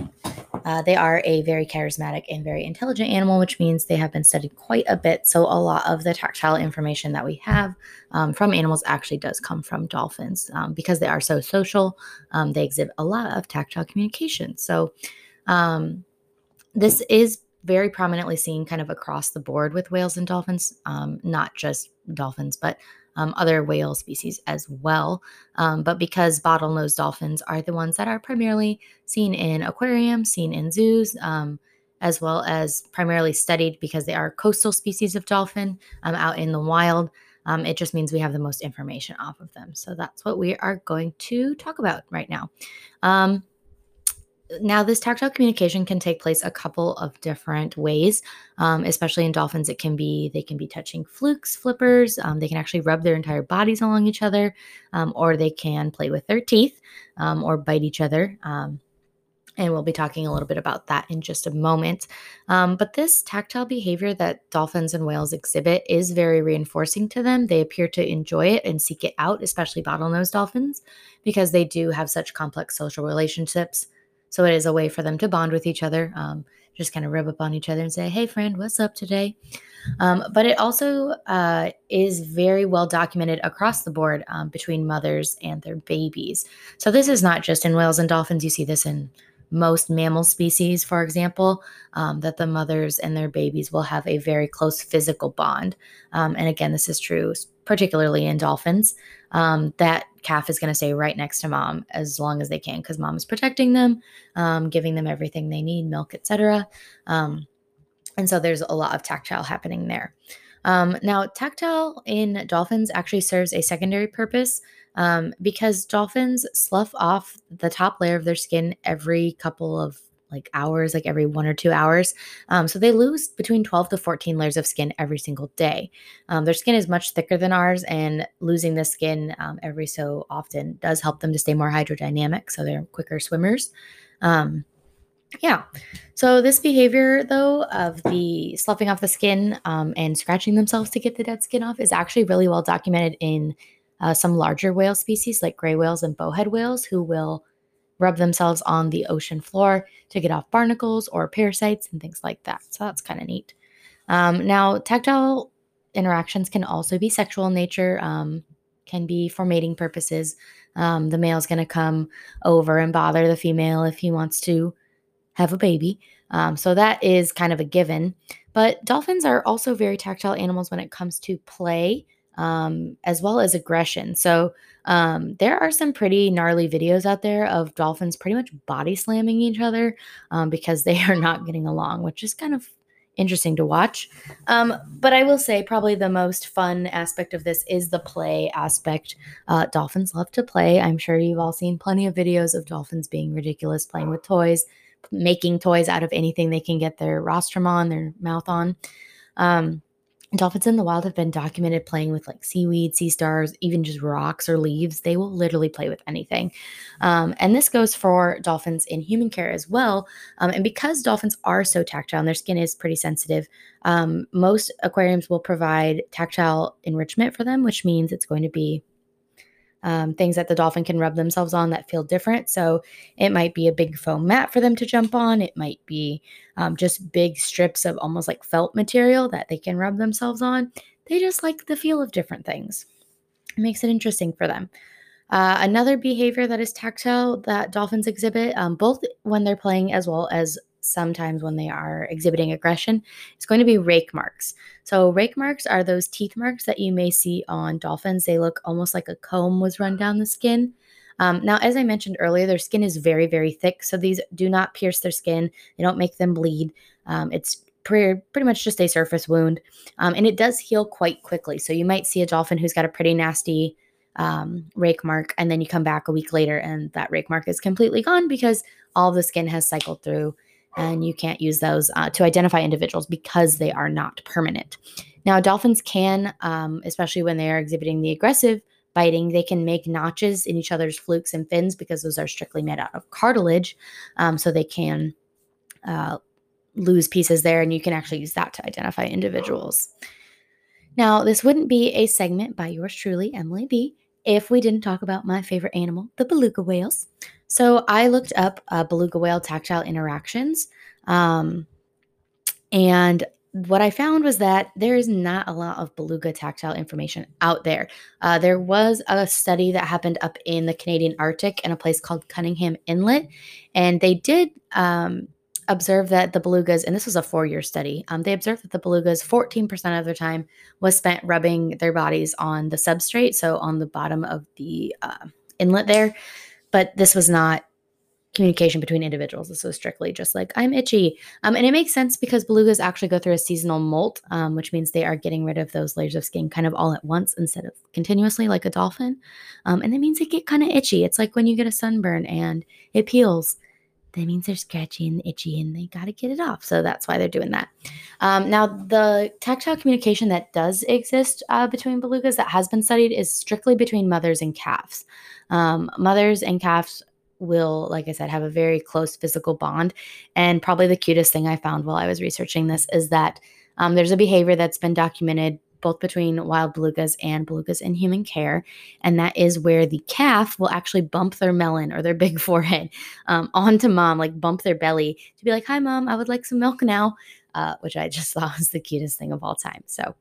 uh, they are a very charismatic and very intelligent animal, which means they have been studied quite a bit. So, a lot of the tactile information that we have um, from animals actually does come from dolphins um, because they are so social. Um, they exhibit a lot of tactile communication. So, um, this is very prominently seen kind of across the board with whales and dolphins, um, not just dolphins, but um, other whale species as well. Um, but because bottlenose dolphins are the ones that are primarily seen in aquariums, seen in zoos, um, as well as primarily studied because they are coastal species of dolphin um, out in the wild. Um, it just means we have the most information off of them. So that's what we are going to talk about right now. Now, this tactile communication can take place a couple of different ways, um, especially in dolphins. It can be they can be touching flukes, flippers. Um, they can actually rub their entire bodies along each other, um, or they can play with their teeth um, or bite each other. Um, and we'll be talking a little bit about that in just a moment. Um, but this tactile behavior that dolphins and whales exhibit is very reinforcing to them. They appear to enjoy it and seek it out, especially bottlenose dolphins, because they do have such complex social relationships. So it is a way for them to bond with each other, um, just kind of rub up on each other and say, "Hey, friend, what's up today?" Um, but it also uh, is very well documented across the board um, between mothers and their babies. So this is not just in whales and dolphins. You see this in most mammal species, for example, um, that the mothers and their babies will have a very close physical bond. Um, and again, this is true particularly in dolphins. Um, that calf is going to stay right next to mom as long as they can because mom is protecting them, um, giving them everything they need, milk, etc. Um, and so there's a lot of tactile happening there. Um, now, tactile in dolphins actually serves a secondary purpose um, because dolphins slough off the top layer of their skin every couple of like hours, like every one or two hours. Um, so they lose between 12 to 14 layers of skin every single day. Um, their skin is much thicker than ours, and losing the skin um, every so often does help them to stay more hydrodynamic. So they're quicker swimmers. Um, yeah. So this behavior, though, of the sloughing off the skin um, and scratching themselves to get the dead skin off is actually really well documented in uh, some larger whale species like gray whales and bowhead whales who will rub themselves on the ocean floor to get off barnacles or parasites and things like that. So that's kind of neat. Um, now, tactile interactions can also be sexual in nature, um, can be for mating purposes. Um, the male's going to come over and bother the female if he wants to have a baby. Um, so that is kind of a given. But dolphins are also very tactile animals when it comes to play um, as well as aggression. So um, there are some pretty gnarly videos out there of dolphins pretty much body slamming each other um, because they are not getting along, which is kind of interesting to watch. Um, but I will say, probably the most fun aspect of this is the play aspect. Uh, dolphins love to play. I'm sure you've all seen plenty of videos of dolphins being ridiculous, playing with toys, making toys out of anything they can get their rostrum on, their mouth on. Dolphins in the wild have been documented playing with like seaweed, sea stars, even just rocks or leaves. They will literally play with anything. Um, and this goes for dolphins in human care as well. Um, and because dolphins are so tactile and their skin is pretty sensitive, um, most aquariums will provide tactile enrichment for them, which means it's going to be um, things that the dolphin can rub themselves on that feel different. So it might be a big foam mat for them to jump on. It might be um, just big strips of almost like felt material that they can rub themselves on. They just like the feel of different things. It makes it interesting for them. Uh, another behavior that is tactile that dolphins exhibit, um, both when they're playing as well as sometimes when they are exhibiting aggression, is going to be rake marks. So, rake marks are those teeth marks that you may see on dolphins. They look almost like a comb was run down the skin. Um, now, as I mentioned earlier, their skin is very, very thick. So, these do not pierce their skin, they don't make them bleed. Um, it's pretty, pretty much just a surface wound. Um, and it does heal quite quickly. So, you might see a dolphin who's got a pretty nasty um, rake mark, and then you come back a week later and that rake mark is completely gone because all the skin has cycled through and you can't use those uh, to identify individuals because they are not permanent. Now, dolphins can, um, especially when they are exhibiting the aggressive biting, they can make notches in each other's flukes and fins because those are strictly made out of cartilage. Um, so they can uh, lose pieces there, and you can actually use that to identify individuals. Now, this wouldn't be a segment by yours truly, Emily B, if we didn't talk about my favorite animal, the beluga whales. So I looked up uh, beluga whale tactile interactions. Um, and what I found was that there is not a lot of beluga tactile information out there. Uh, there was a study that happened up in the Canadian Arctic in a place called Cunningham Inlet, and they did um, observe that the belugas, and this was a four year study, um, they observed that the belugas, 14% of their time was spent rubbing their bodies on the substrate, so on the bottom of the uh, inlet there. But this was not communication between individuals. This was strictly just like, I'm itchy. Um, and it makes sense because belugas actually go through a seasonal molt, um, which means they are getting rid of those layers of skin kind of all at once instead of continuously like a dolphin. Um, and that means they get kind of itchy. It's like when you get a sunburn and it peels that means they're scratchy and itchy and they got to get it off. So that's why they're doing that. Um, now, the tactile communication that does exist uh, between belugas that has been studied is strictly between mothers and calves. Um, mothers and calves will, like I said, have a very close physical bond. And probably the cutest thing I found while I was researching this is that um, there's a behavior that's been documented both between wild belugas and belugas in human care. And that is where the calf will actually bump their melon or their big forehead um, onto mom, like bump their belly to be like, Hi, mom, I would like some milk now, uh, which I just thought was the cutest thing of all time. So,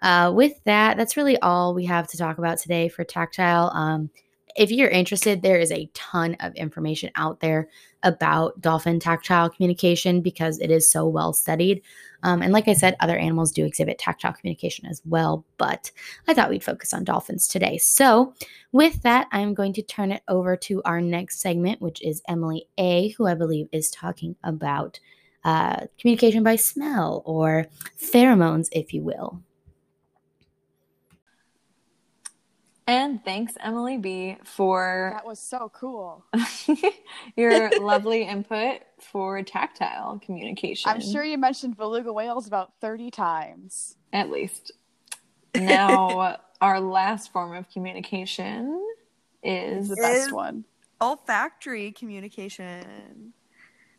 uh, with that, that's really all we have to talk about today for tactile. Um, if you're interested, there is a ton of information out there about dolphin tactile communication because it is so well studied. Um, and like I said, other animals do exhibit tactile communication as well, but I thought we'd focus on dolphins today. So, with that, I'm going to turn it over to our next segment, which is Emily A., who I believe is talking about uh, communication by smell or pheromones, if you will. And thanks, Emily B, for That was so cool. your lovely input for tactile communication. I'm sure you mentioned beluga whales about 30 times. At least. Now, our last form of communication is The best Is- one. Olfactory communication.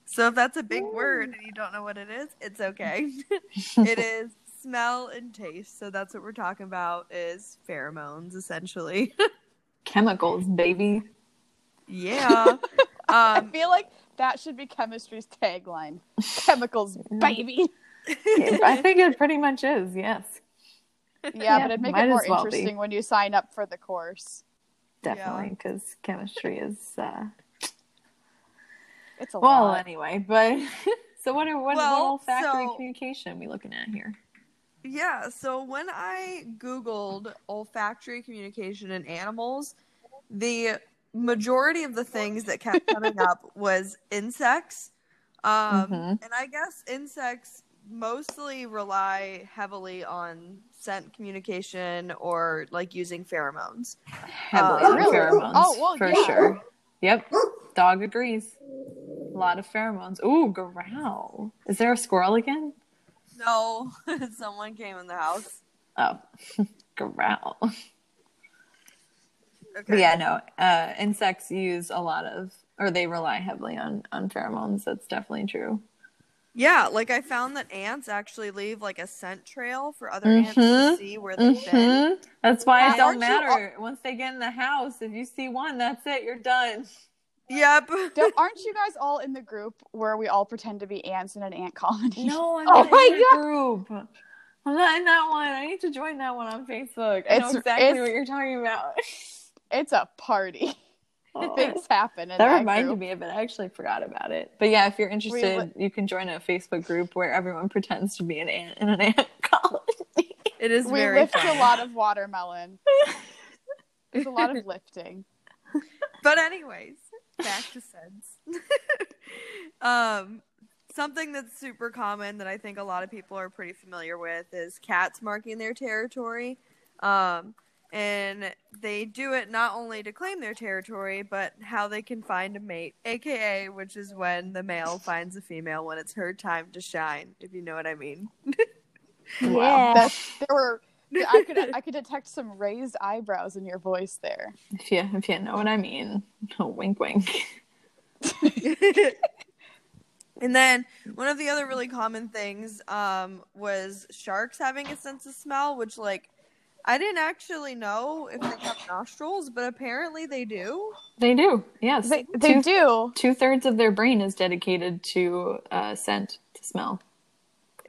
So if that's a big word and you don't know what it is, it's okay. it is smell and taste. So that's what we're talking about is pheromones essentially. chemicals, baby. yeah. I Um feel like that should be chemistry's tagline. Chemicals, baby. I think it pretty much is, yes. Yeah, Yeah, but it'd make it more well be. interesting when you sign up for the course. Definitely, because chemistry is uh It's a well lot. anyway, but so what are what, Well, what olfactory so- communication we looking at here? Yeah, so when I Googled olfactory communication in animals, the majority of the things that kept coming up was insects. Um, Mhm. And I guess insects mostly rely heavily on scent communication or like using pheromones. Heavily on really? pheromones. Oh, well, for yeah. sure. Yep. Dog agrees. A lot of pheromones. Ooh, growl. Is there a squirrel again? No, someone came in the house. Oh, growl. Okay. But yeah, no. Uh, insects use a lot of, or they rely heavily on on pheromones. That's definitely true. Yeah, like I found that ants actually leave like a scent trail for other ants to Mhm. see where they've been. Mhm. That's why it don't you matter. Once they get in the house, if you see one, that's it. You're done. Yep. Don't- aren't you guys all in the group where we all pretend to be ants in an ant colony? No, I'm Oh not my in that group. I'm not in that one. I need to join that one on Facebook. I know exactly it's- what you're talking about. It's a party. Oh. Things happen in that that, reminded group. me of it. I actually forgot about it. But yeah, if you're interested, li- you can join a Facebook group where everyone pretends to be an ant in an ant colony. It is We very lift fun. a lot of watermelon. There's a lot of lifting. But anyways, back to sense. um, something that's super common that I think a lot of people are pretty familiar with is cats marking their territory. Um, and they do it not only to claim their territory, but how they can find a mate, aka which is when the male finds a female when it's her time to shine, if you know what I mean. Yeah. That, there were. I could I could detect some raised eyebrows in your voice there. If you if you know what I mean. wink wink. and then one of the other really common things um, was sharks having a sense of smell, which like I didn't actually know if they have nostrils, but apparently they do. They do. Yes. They they Two- do. Two thirds of their brain is dedicated to uh, scent, to smell.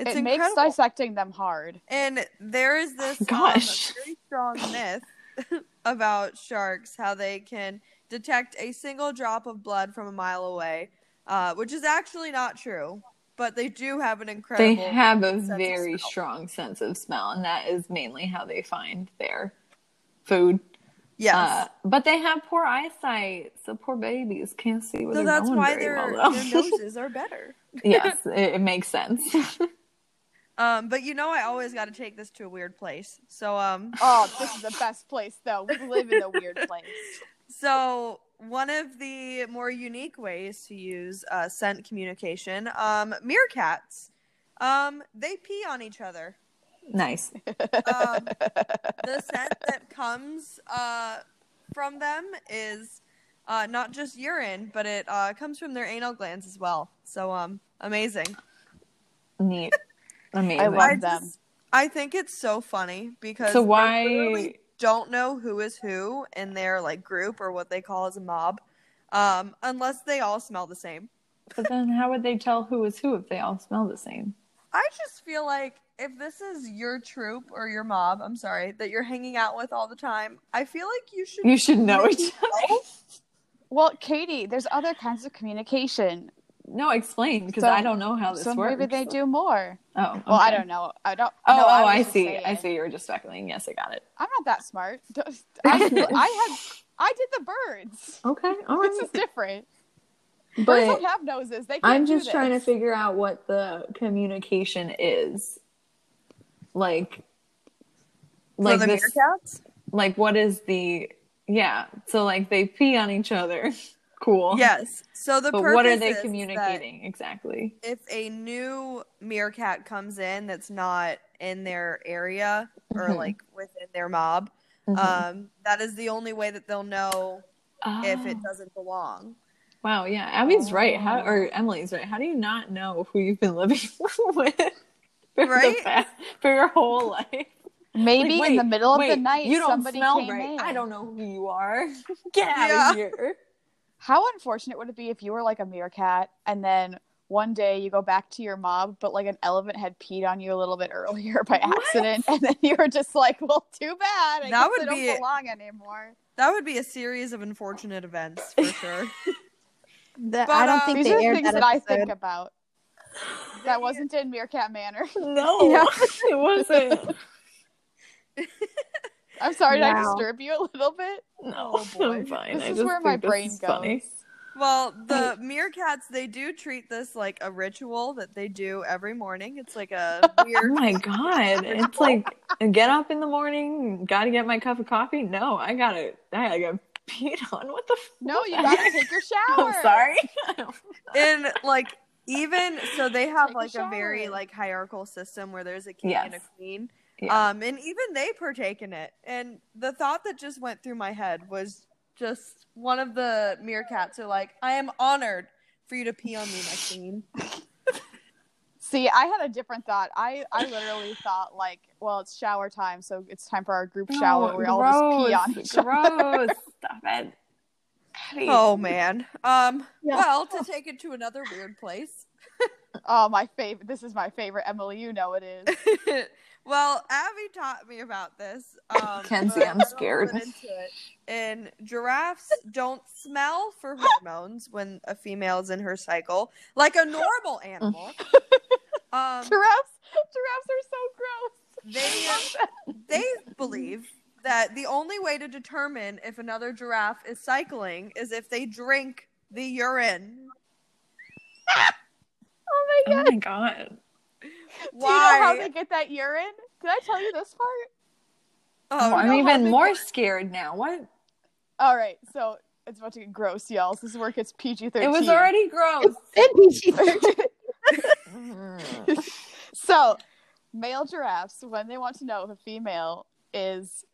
It's it incredible. makes dissecting them hard. and there is this um, very strong myth about sharks, how they can detect a single drop of blood from a mile away, uh, which is actually not true. But they do have an incredible. They have a very strong sense of smell, and that is mainly how they find their food. yes. Uh, but they have poor eyesight, so poor babies can't see what so they're that's going why very their, well, their noses are better. yes, it, it makes sense. Um, but you know, I always got to take this to a weird place. So, um, Oh, this is the best place though. We live in a weird place. so one of the more unique ways to use uh, scent communication, um, meerkats, um, they pee on each other. nice. Um, the scent that comes uh, from them is uh, not just urine, but it uh, comes from their anal glands as well. So, um, amazing. Neat. Amazing. I love I them. just- I think it's so funny because so why literally don't know who is who in their like group or what they call as a mob, um, unless they all smell the same. but then how would they tell who is who if they all smell the same? I just feel like if this is your troop or your mob, I'm sorry that you're hanging out with all the time. I feel like you should. You should know each other. Well, Katie, there's other kinds of communication. No, explain because So- I don't know how this so works. maybe they do more. Oh, Well, I don't know. I don't. Oh, no, oh, was I see. saying. I see. You were just speculating. Yes, I got it. I'm not that smart. I, I had. I did the birds. Okay, all This is different. birds don't have noses. They can't I'm do just trying to figure out what the communication is. Like, For like the this, meerkats? like what is the yeah? So like they pee on each other. cool. Yes. So the But what are they communicating exactly? If a new meerkat comes in that's not in their area or Mhm. like within their mob, Mhm. um, that is the only way that they'll know if Oh. it doesn't belong. Wow, yeah, Abby's right. How Oh. or Emily's right? How do you not know who you've been living with for, the Right? past- for your whole life? Maybe Like, in the wait, middle of wait, the night, you don't somebody smell came right. in. I don't know who you are. Get out Yeah. of here. How unfortunate would it be if you were like a meerkat and then one day you go back to your mob, but like an elephant had peed on you a little bit earlier by What? accident, and then you were just like, "Well, too bad. I That guess would I don't be- belong anymore." That would be a series of unfortunate events for sure. The- But, I don't um, think These they are aired things that that I think about. That wasn't in Meerkat Manor. No, Yeah. it wasn't. I'm sorry, did I Wow. disturb you a little bit? No, Oh, boy. I'm fine. This I is just where my brain is goes. funny. well, the meerkats they do treat this like a ritual that they do every morning. It's like a Oh weird my god! It's like get up in the morning, gotta get my cup of coffee. No, I gotta, I gotta get peed on. What the? F- No, you gotta take your shower. I'm sorry. and like even so they have Take like a, very like hierarchical system where there's a king and a queen. Yeah. Um, and even they partake in it. And the thought that just went through my head was just one of the meerkats are like, I am honored for you to pee on me, my queen. See, I had a different thought. I, I literally thought like, well, it's shower time, so it's time for our group shower where we all just pee on each other. gross. Stop it. Abby. Oh man. Um Yeah. well, to take it to another weird place. Oh, my favorite. This is my favorite. Emily, you know it is. well, Abby taught me about this. Um, Kenzie, I'm scared. into it. And giraffes don't smell for hormones when a female is in her cycle, like a normal animal. Um, Giraffes, giraffes are so gross. they they believe that the only way to determine if another giraffe is cycling is if they drink the urine. Oh my god! Oh my god. Do you know how they get that urine? Did I tell you this part? Oh, Oh, I'm even more get- scared now. What? All right, so it's about to get gross, y'all. So this is where it gets PG thirteen. It was already gross. It's PG thirteen. so, male giraffes, when they want to know if a female is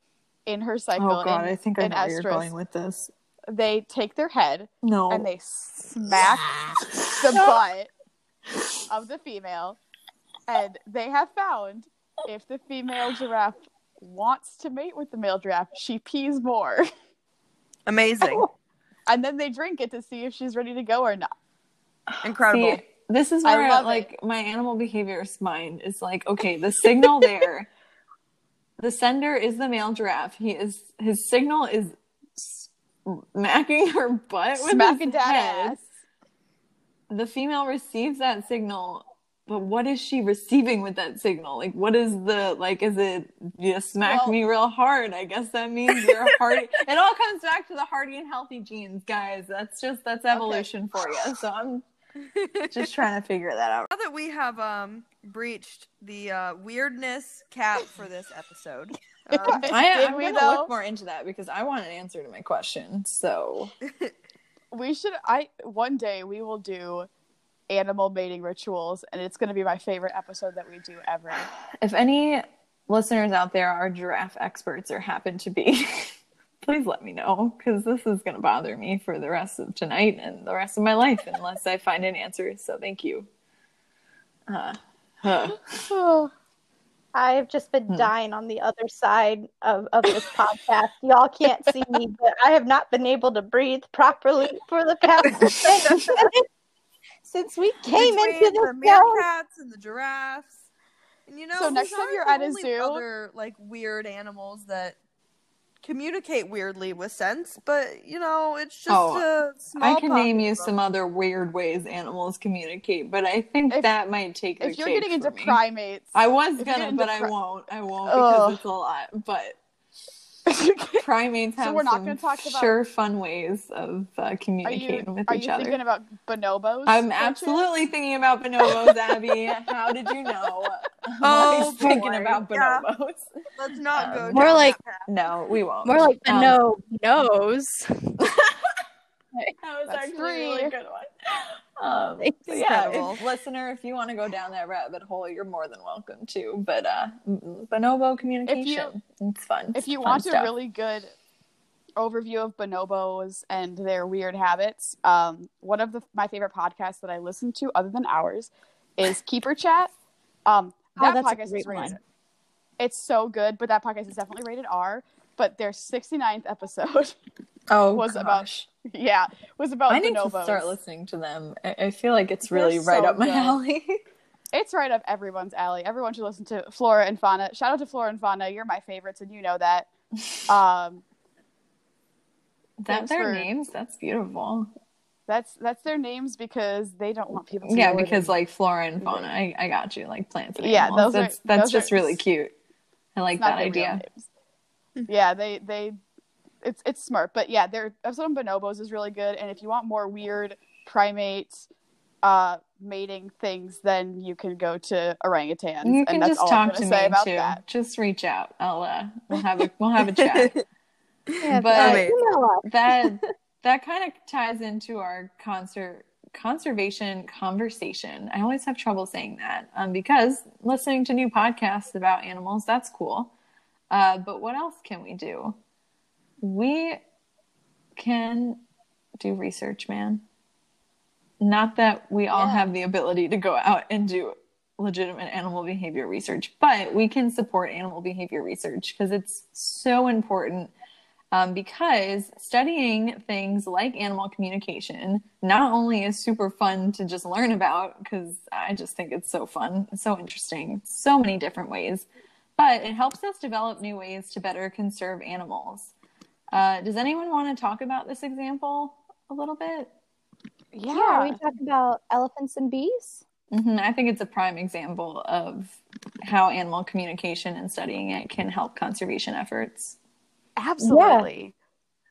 in her oh, cycle, Oh god, in- I think I in know where you're going with this. they take their head No. and they smack the butt of the female, and they have found if the female giraffe wants to mate with the male giraffe, she pees more, Amazing. and then they drink it to see if she's ready to go or not. Incredible. See, this is I where love like my animal behaviorist mind is like, okay, the signal there, the sender is the male giraffe. He is his signal is smacking her butt with Smacking his head. ass. The female receives that signal, but what is she receiving with that signal? Like, what is the like? Is it you smack Well- me real hard? I guess that means you're hardy. it all comes back to the hardy and healthy genes, guys. That's just that's evolution for you. So I'm just trying to figure that out. Now that we have um breached the uh, weirdness cap for this episode, um, I, I'm gonna though? look more into that because I want an answer to my question. So We should. I one day we will do animal mating rituals, and it's going to be my favorite episode that we do ever. if any listeners out there are giraffe experts or happen to be, please let me know because this is going to bother me for the rest of tonight and the rest of my life unless I find an answer. So thank you. Uh, huh. I've just been Hmm. dying on the other side of, of this podcast. Y'all can't see me, but I have not been able to breathe properly for the past 10 minutes since we came into the meerkats and the giraffes, and you know, So next time you're at a zoo- other like weird animals that communicate weirdly with sense, but you know, it's just Oh, a small. I can name you some other weird ways animals communicate, but I think If- that might take If you're getting into me. primates, I was gonna, but into I won't. I won't Ugh. because it's a lot. But primates So have we're not some gonna talk about- sure fun ways of uh, are you communicating with are each you other. thinking about bonobos? I'm by chance? absolutely thinking about bonobos, Abby. How did you know? Oh, I was thinking boy. about Yeah. bonobos. Let's not Um, go. More down like- that path. No, we won't. More like the Um, no nose. That was That's actually three. a really good one. Um, yeah, if, listener, if you want to go down that rabbit hole, you're more than welcome to. But uh, bonobo communication, it's fun. If you Fun want a really good overview of bonobos and their weird habits, um, one of the, my favorite podcasts that I listen to, other than ours, is Keeper Chat. Um, Oh, that that's a podcast great is rated. one. It's so good, but that podcast is definitely rated R. But their 69th episode, oh, was about gosh. yeah, was about I need to start listening to them. I, I feel like it's They're really right so up my good. alley. It's right up everyone's alley. Everyone should listen to Flora and Fauna. Shout out to Flora and Fauna. You're my favorites, and you know that. Um, that Thanks their for- names, that's beautiful. that's that's their names because they don't want people to Yeah, know where because they- like flora and fauna, I, I got you. Like plants and Yeah, animals. those are- that's that's those just are- really cute. I like it's not that real idea. Names. yeah, they they it's it's smart, but yeah, their episode on bonobos is really good. And if you want more weird primates, uh mating things, then you can go to orangutans. You and can that's just all I'm talk to me say about too. that. Just reach out. I'll uh, we'll have a we'll have a chat. Yeah, But- email us. that that kind of ties into our concert conservation conversation. I always have trouble saying that um, because listening to new podcasts about animals, that's cool. Uh, but what else can we do? We can do research, man. Not that we all Yeah. have the ability to go out and do legitimate animal behavior research, but we can support animal behavior research because it's so important. Um, because studying things like animal communication not only is super fun to just learn about, because I just think it's so fun, so interesting, so many different ways, but it helps us develop new ways to better conserve animals. Uh, does anyone want to talk about this example a little bit? Yeah. Yeah, we talk about elephants and bees. hmm I think it's a prime example of how animal communication and studying it can help conservation efforts. Absolutely.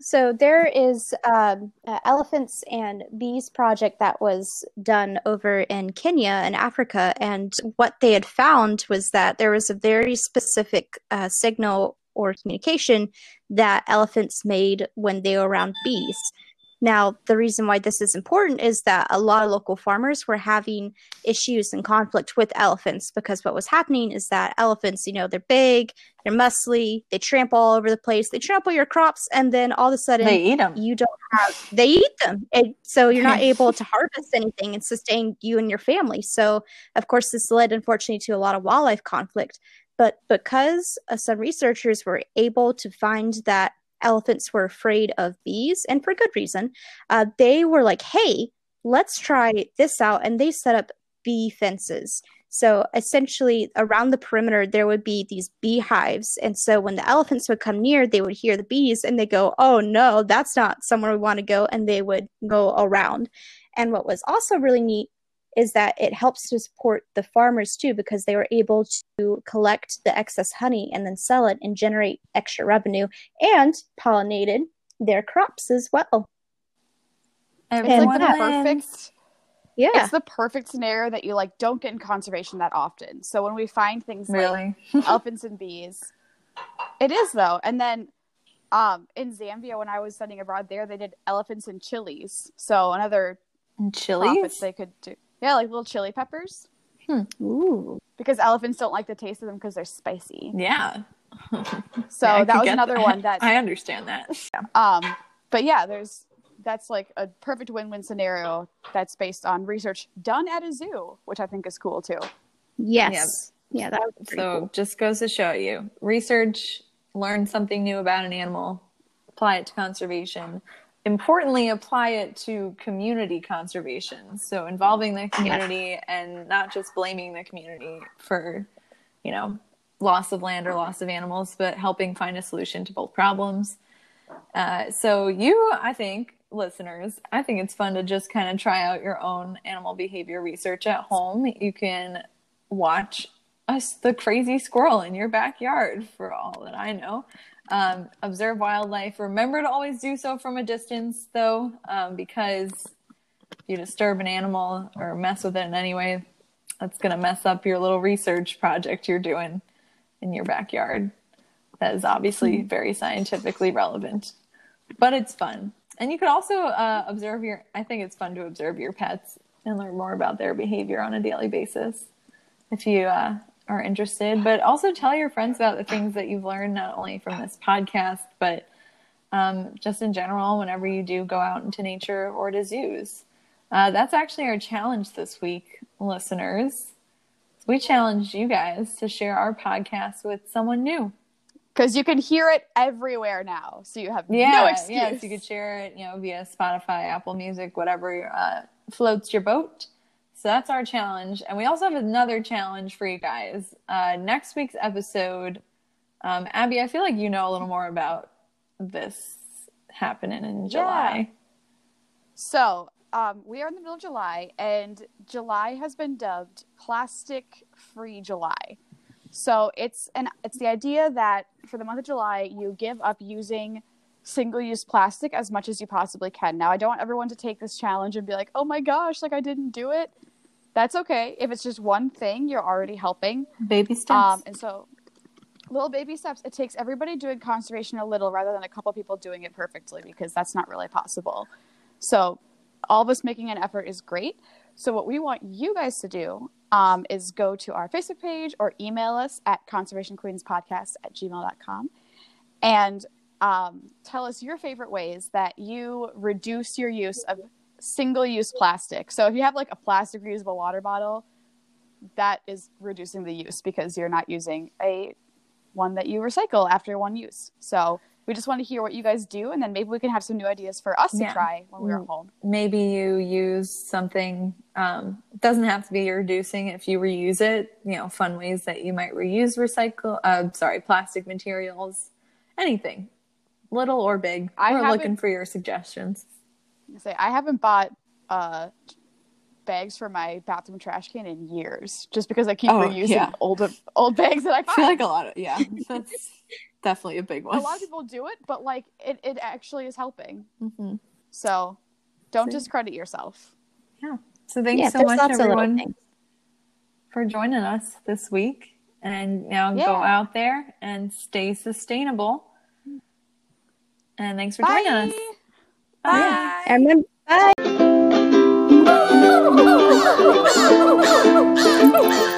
So there is um, a elephants and bees project that was done over in Kenya and Africa, and what they had found was that there was a very specific uh, signal or communication that elephants made when they were around bees. Now, the reason why this is important is that a lot of local farmers were having issues and conflict with elephants because what was happening is that elephants, you know, they're big, they're muscly, they trample all over the place, they trample your crops, and then all of a sudden They eat them. you don't have they eat them. And so you're not able to harvest anything and sustain you and your family. So of course this led unfortunately to a lot of wildlife conflict. But because uh, some researchers were able to find that elephants were afraid of bees and for good reason uh, they were like hey let's try this out and they set up bee fences so essentially, around the perimeter, there would be these beehives. And so when the elephants would come near, they would hear the bees and they go, Oh, no, that's not somewhere we want to go. And they would go around. And what was also really neat is that it helps to support the farmers too, because they were able to collect the excess honey and then sell it and generate extra revenue and pollinated their crops as well. It's like the perfect Yeah. it's the perfect scenario that you like don't get in conservation that often. So when we find things like Really? elephants and bees. It is though. And then um in Zambia when I was studying abroad there they did elephants and chilies. So another And profits chilies? they could do. Yeah, like little chili peppers Ooh. because elephants don't like the taste of them because they're spicy. Yeah. So Yeah, that was get another one that I understand that. um but yeah, there's that's like a perfect win-win scenario that's based on research done at a zoo, which I think is cool too. Yes. Yeah, that would be So cool. just goes to show you research, learn something new about an animal, apply it to conservation. Importantly, apply it to community conservation. So involving the community and not just blaming the community for, you know, loss of land or loss of animals, but helping find a solution to both problems. Uh, so you, I think, listeners, I think it's fun to just kind of try out your own animal behavior research at home. You can watch us, the crazy squirrel in your backyard, for all that I know. Um, observe wildlife. Remember to always do so from a distance, though, um, because if you disturb an animal or mess with it in any way, that's going to mess up your little research project you're doing in your backyard. That is obviously very scientifically relevant, but it's fun. And you could also uh, observe your, I think it's fun to observe your pets and learn more about their behavior on a daily basis if you uh, are interested. But also tell your friends about the things that you've learned, not only from this podcast, but um, just in general, whenever you do go out into nature or to zoos. Uh, that's actually our challenge this week, listeners. We challenge you guys to share our podcast with someone new. Because you can hear it everywhere now. So you have Yeah, no excuse. yes, you could share it, you know, via Spotify, Apple Music, whatever uh, floats your boat. So that's our challenge, and we also have another challenge for you guys. Uh, next week's episode, um, Abby, I feel like you know a little more about this happening in July. Yeah. So, um, we are in the middle of July, and July has been dubbed Plastic Free July. So it's an it's the idea that for the month of July, you give up using single-use plastic as much as you possibly can. Now, I don't want everyone to take this challenge and be like, "Oh my gosh, like I didn't do it." That's okay. If it's just one thing, you're already helping. Baby steps. Um, and so, little baby steps. It takes everybody doing conservation a little rather than a couple people doing it perfectly because that's not really possible. So, all of us making an effort is great. So what we want you guys to do um, is go to our Facebook page or email us at conservationqueenspodcast at gmail.com and um, tell us your favorite ways that you reduce your use of single-use plastic. So if you have like a plastic reusable water bottle, that is reducing the use because you're not using a one that you recycle after one use. So we just want to hear what you guys do, and then maybe we can have some new ideas for us Yeah. to try when we're at home. maybe you use something um it doesn't have to be reducing if you reuse it you know fun ways that you might reuse recycle uh sorry plastic materials anything little or big I we're looking for your suggestions I say I haven't bought uh, bags for my bathroom trash can in years, just because I keep Oh, reusing yeah. old old bags that I i feel like a lot of yeah that's definitely a big one. a lot of people do it, but like it, it actually is helping. Mhm. So don't See? discredit yourself. Yeah. So thanks yeah, so much lots of little everyone for joining us this week and now go out there and stay sustainable and thanks for joining us Bye. And remember, bye.